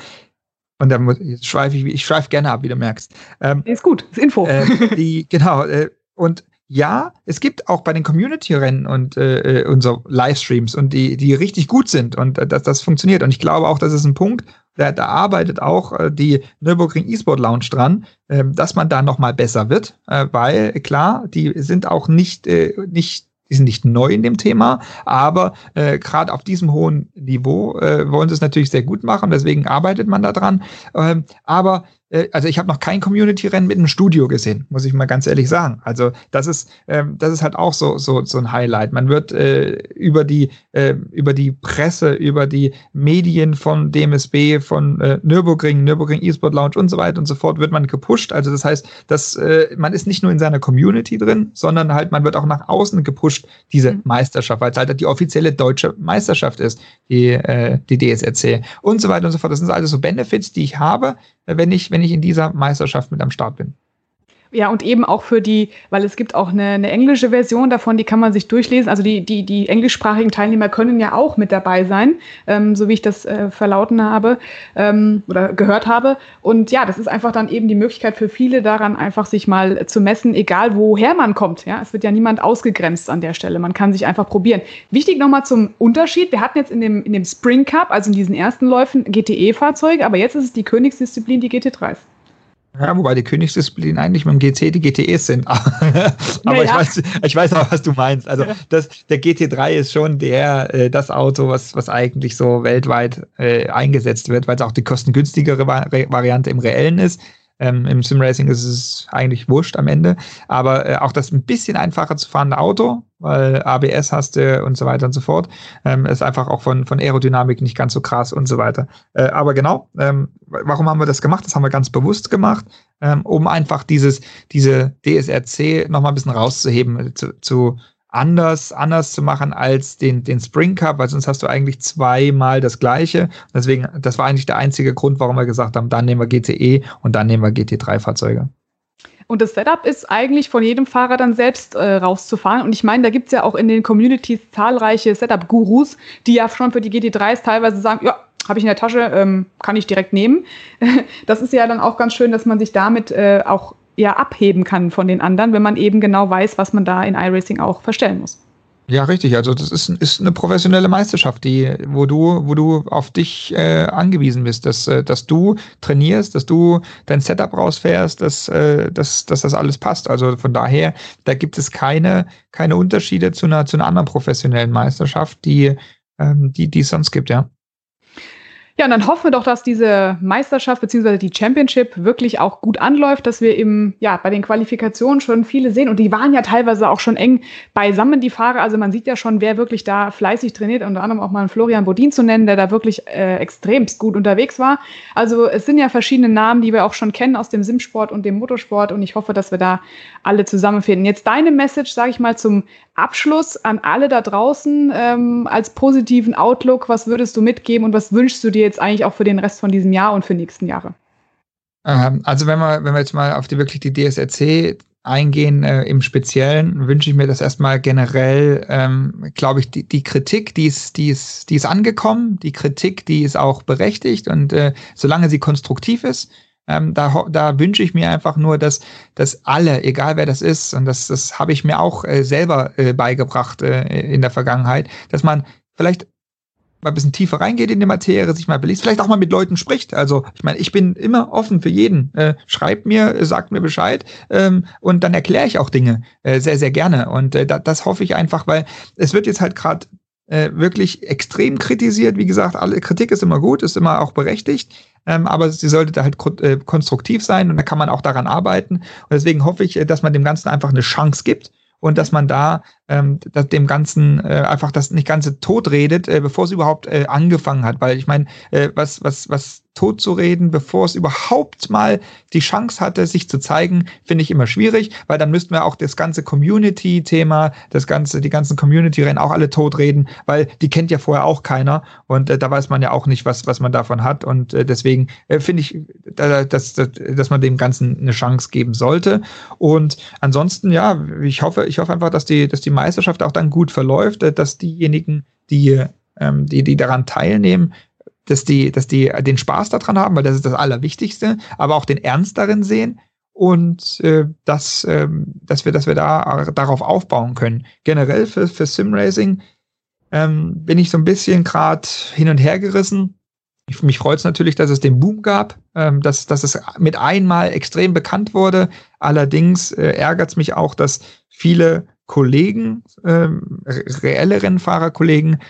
Und da muss, jetzt schweife ich, ich schweife gerne ab, wie du merkst. Ähm, ist gut, ist Info. Die, genau, äh, und ja, es gibt auch bei den Community-Rennen und, äh, und so Livestreams und die, die richtig gut sind und äh, dass das funktioniert. Und ich glaube auch, das ist ein Punkt, da, da arbeitet auch äh, die Nürburgring E-Sport Lounge dran, äh, dass man da noch mal besser wird, äh, weil klar, die sind auch nicht, äh, nicht die sind nicht neu in dem Thema, aber äh, gerade auf diesem hohen Niveau äh, wollen sie es natürlich sehr gut machen, deswegen arbeitet man da dran. Ähm, aber äh, also ich habe noch kein Community-Rennen mit einem Studio gesehen, muss ich mal ganz ehrlich sagen. Also das ist, ähm, das ist halt auch so, so, so ein Highlight. Man wird äh, über die, äh, über die Presse, über die Medien von DMSB, von äh, Nürburgring, Nürburgring eSport Lounge und so weiter und so fort, wird man gepusht. Also das heißt, dass äh, man ist nicht nur in seiner Community drin, sondern halt man wird auch nach außen gepusht, diese mhm. Meisterschaft, weil es halt die offizielle deutsche Meisterschaft ist, die, äh, die DSRC und so weiter und so fort. Das sind also so Benefits, die ich habe, wenn ich, wenn ich in dieser Meisterschaft mit am Start bin. Ja, und eben auch für die, weil es gibt auch eine, eine, englische Version davon, die kann man sich durchlesen. Also die, die, die englischsprachigen Teilnehmer können ja auch mit dabei sein, ähm, so wie ich das äh, verlauten habe ähm, oder gehört habe. Und ja, das ist einfach dann eben die Möglichkeit für viele daran, einfach sich mal zu messen, egal woher man kommt. Ja, es wird ja niemand ausgegrenzt an der Stelle. Man kann sich einfach probieren. Wichtig nochmal zum Unterschied. Wir hatten jetzt in dem, in dem Spring Cup, also in diesen ersten Läufen, GTE-Fahrzeuge, aber jetzt ist es die Königsdisziplin, die GT3s. Ja, wobei die Königsdisziplin eigentlich mit dem GT die GTEs sind. [LAUGHS] Aber naja. ich, weiß, ich weiß auch, was du meinst. Also das, der GT3 ist schon der, äh, das Auto, was, was eigentlich so weltweit äh, eingesetzt wird, weil es auch die kostengünstigere Variante im Reellen ist. Ähm, Im Simracing ist es eigentlich wurscht am Ende. Aber äh, auch das ein bisschen einfacher zu fahrende Auto, weil ABS hast du und so weiter und so fort, ähm, ist einfach auch von, von Aerodynamik nicht ganz so krass und so weiter. Äh, aber genau, ähm, warum haben wir das gemacht? Das haben wir ganz bewusst gemacht, ähm, um einfach dieses, diese DSRC nochmal ein bisschen rauszuheben, zu, zu anders, anders zu machen als den, den Spring Cup, weil sonst hast du eigentlich zweimal das gleiche. Deswegen, das war eigentlich der einzige Grund, warum wir gesagt haben, dann nehmen wir GTE und dann nehmen wir GT3-Fahrzeuge. Und das Setup ist eigentlich von jedem Fahrer dann selbst äh, rauszufahren. Und ich meine, da gibt es ja auch in den Communities zahlreiche Setup-Gurus, die ja schon für die GT3s teilweise sagen, ja, habe ich in der Tasche, ähm, kann ich direkt nehmen. [LAUGHS] Das ist ja dann auch ganz schön, dass man sich damit äh, auch ja abheben kann von den anderen, wenn man eben genau weiß, was man da in iRacing auch verstellen muss. Ja, richtig. Also das ist, ist eine professionelle Meisterschaft, die, wo du, wo du auf dich äh, angewiesen bist, dass, äh, dass du trainierst, dass du dein Setup rausfährst, dass, äh, dass, dass das alles passt. Also von daher, da gibt es keine, keine Unterschiede zu einer, zu einer anderen professionellen Meisterschaft, die, ähm, die, die es sonst gibt, ja. Ja, und dann hoffen wir doch, dass diese Meisterschaft bzw. die Championship wirklich auch gut anläuft, dass wir eben ja bei den Qualifikationen schon viele sehen. Und die waren ja teilweise auch schon eng beisammen, die Fahrer. Also man sieht ja schon, wer wirklich da fleißig trainiert, unter anderem auch mal einen Florian Bodin zu nennen, der da wirklich äh, extremst gut unterwegs war. Also es sind ja verschiedene Namen, die wir auch schon kennen aus dem Simsport und dem Motorsport. Und ich hoffe, dass wir da alle zusammenfinden. Jetzt deine Message, sage ich mal, zum Abschluss an alle da draußen ähm, als positiven Outlook. Was würdest du mitgeben und was wünschst du dir jetzt eigentlich auch für den Rest von diesem Jahr und für nächsten Jahre? Ähm, also wenn wir, wenn wir jetzt mal auf die wirklich die DSRC eingehen, äh, im Speziellen wünsche ich mir das erstmal generell, ähm, glaube ich, die, die Kritik, die ist, die, ist, die ist angekommen, die Kritik, die ist auch berechtigt und äh, solange sie konstruktiv ist, ähm, da, da wünsche ich mir einfach nur, dass, dass alle, egal wer das ist, und das, das habe ich mir auch äh, selber äh, beigebracht äh, in der Vergangenheit, dass man vielleicht mal ein bisschen tiefer reingeht in die Materie, sich mal beliest, vielleicht auch mal mit Leuten spricht. Also ich meine, ich bin immer offen für jeden. Äh, schreibt mir, sagt mir Bescheid ähm, und dann erkläre ich auch Dinge äh, sehr, sehr gerne. Und äh, das hoffe ich einfach, weil es wird jetzt halt gerade äh, wirklich extrem kritisiert. Wie gesagt, alle Kritik ist immer gut, ist immer auch berechtigt. Ähm, aber sie sollte da halt äh, konstruktiv sein und da kann man auch daran arbeiten. Und deswegen hoffe ich, äh, dass man dem Ganzen einfach eine Chance gibt und dass man da ähm, dass dem Ganzen äh, einfach das nicht ganze tot redet, äh, bevor es überhaupt äh, angefangen hat. Weil ich meine, äh, was, was, was tot zu reden, bevor es überhaupt mal die Chance hatte, sich zu zeigen, finde ich immer schwierig, weil dann müssten wir auch das ganze Community-Thema, das ganze, die ganzen Community-Rennen auch alle tot reden, weil die kennt ja vorher auch keiner und äh, da weiß man ja auch nicht, was, was man davon hat und äh, deswegen äh, finde ich, dass, dass, dass man dem Ganzen eine Chance geben sollte und ansonsten, ja, ich hoffe, ich hoffe einfach, dass die, dass die Meisterschaft auch dann gut verläuft, äh, dass diejenigen, die, ähm, die, die daran teilnehmen, dass die, dass die den Spaß daran haben, weil das ist das Allerwichtigste, aber auch den Ernst darin sehen und äh, dass, äh, dass wir, dass wir da darauf aufbauen können. Generell für, für Simracing ähm, bin ich so ein bisschen gerade hin und her gerissen. Ich, mich freut es natürlich, dass es den Boom gab, ähm, dass, dass es mit einmal extrem bekannt wurde. Allerdings äh, ärgert es mich auch, dass viele Kollegen, ähm, reelle Rennfahrerkollegen,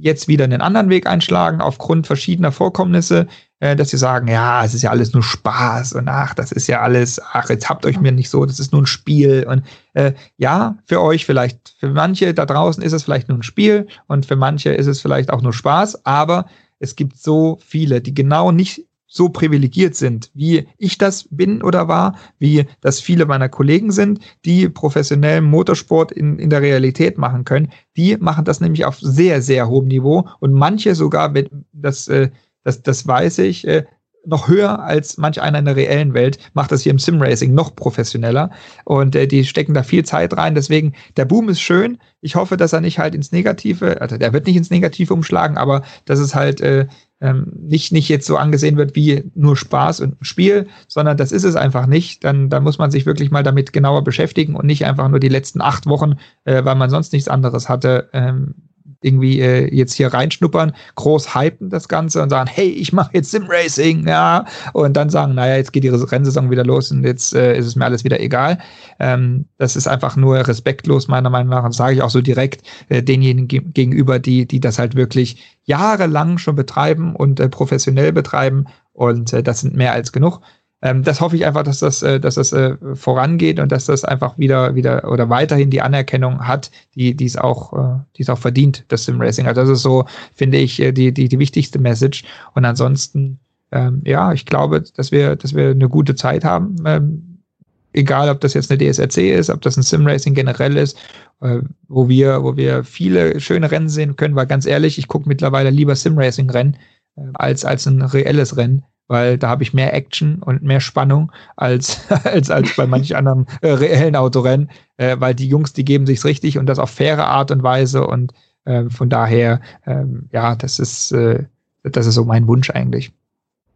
jetzt wieder einen anderen Weg einschlagen aufgrund verschiedener Vorkommnisse, äh, dass sie sagen, ja, es ist ja alles nur Spaß und ach, das ist ja alles, ach, jetzt habt euch mir nicht so, das ist nur ein Spiel und äh, ja, für euch vielleicht, für manche da draußen ist es vielleicht nur ein Spiel und für manche ist es vielleicht auch nur Spaß, aber es gibt so viele, die genau nicht so privilegiert sind, wie ich das bin oder war, wie das viele meiner Kollegen sind, die professionellen Motorsport in, in der Realität machen können. Die machen das nämlich auf sehr, sehr hohem Niveau und manche sogar, das, äh, das, das weiß ich, äh, noch höher als manch einer in der reellen Welt, macht das hier im Simracing noch professioneller. Und äh, die stecken da viel Zeit rein. Deswegen, der Boom ist schön. Ich hoffe, dass er nicht halt ins Negative, also der wird nicht ins Negative umschlagen, aber dass es halt äh, ähm, nicht, nicht jetzt so angesehen wird wie nur Spaß und ein Spiel, sondern das ist es einfach nicht. Dann, dann muss man sich wirklich mal damit genauer beschäftigen und nicht einfach nur die letzten acht Wochen, äh, weil man sonst nichts anderes hatte, ähm, irgendwie äh, jetzt hier reinschnuppern, groß hypen das Ganze und sagen, hey, ich mache jetzt Simracing, ja, und dann sagen, naja, jetzt geht die Rennsaison wieder los und jetzt äh, ist es mir alles wieder egal. Ähm, das ist einfach nur respektlos, meiner Meinung nach, und sage ich auch so direkt äh, denjenigen ge gegenüber, die, die das halt wirklich jahrelang schon betreiben und äh, professionell betreiben. Und äh, das sind mehr als genug ähm, das hoffe ich einfach, dass das, äh, dass das äh, vorangeht und dass das einfach wieder, wieder oder weiterhin die Anerkennung hat, die, die es auch, äh, die es auch verdient, das Sim-Racing. Also das ist so, finde ich, äh, die, die, die wichtigste Message. Und ansonsten, ähm, ja, ich glaube, dass wir, dass wir eine gute Zeit haben. Ähm, egal, ob das jetzt eine DSRC ist, ob das ein Sim-Racing generell ist, äh, wo wir, wo wir viele schöne Rennen sehen können, weil ganz ehrlich, ich gucke mittlerweile lieber Sim-Racing-Rennen äh, als, als ein reelles Rennen weil da habe ich mehr Action und mehr Spannung als, [LAUGHS] als, als bei manch anderen äh, reellen Autorennen, äh, weil die Jungs, die geben sich's richtig und das auf faire Art und Weise und äh, von daher, ähm, ja, das ist, äh, das ist so mein Wunsch eigentlich.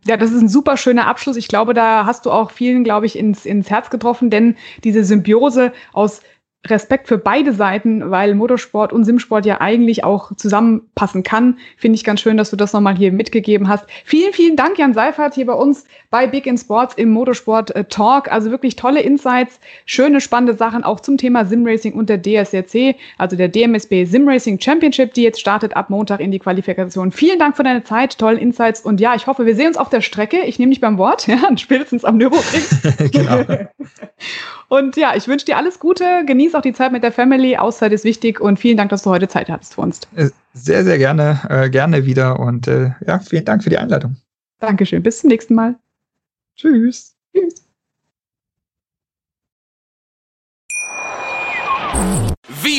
Ja, das ist ein super schöner Abschluss. Ich glaube, da hast du auch vielen, glaube ich, ins, ins Herz getroffen, denn diese Symbiose aus Respekt für beide Seiten, weil Motorsport und Simsport ja eigentlich auch zusammenpassen kann. Finde ich ganz schön, dass du das nochmal hier mitgegeben hast. Vielen, vielen Dank, Jan Seifert, hier bei uns bei Big in Sports im Motorsport äh, Talk. Also wirklich tolle Insights, schöne, spannende Sachen auch zum Thema Simracing und der DSRC, also der DMSB Simracing Championship, die jetzt startet ab Montag in die Qualifikation. Vielen Dank für deine Zeit, tollen Insights und ja, ich hoffe, wir sehen uns auf der Strecke. Ich nehme dich beim Wort, [LAUGHS] ja, spätestens am Nürburgring. [LAUGHS] genau. [LAUGHS] und ja, ich wünsche dir alles Gute, genieß auch die Zeit mit der Family. Auszeit ist wichtig und vielen Dank, dass du heute Zeit hattest für uns. Äh, sehr, sehr gerne, äh, gerne wieder und äh, ja, vielen Dank für die Einladung. Dankeschön. Bis zum nächsten Mal. Tschüss. Tschüss.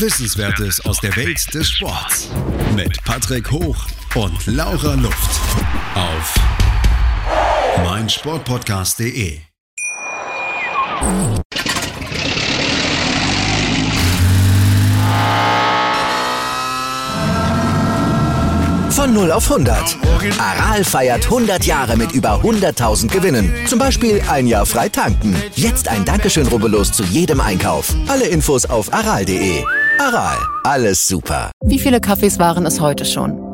Wissenswertes aus der Welt des Sports. Mit Patrick Hoch und Laura Luft. Auf meinsportpodcast.de. Von 0 auf 100. Aral feiert 100 Jahre mit über 100.000 Gewinnen. Zum Beispiel ein Jahr frei tanken. Jetzt ein Dankeschön, rubbellos zu jedem Einkauf. Alle Infos auf aral.de. Aral, alles super. Wie viele Kaffees waren es heute schon?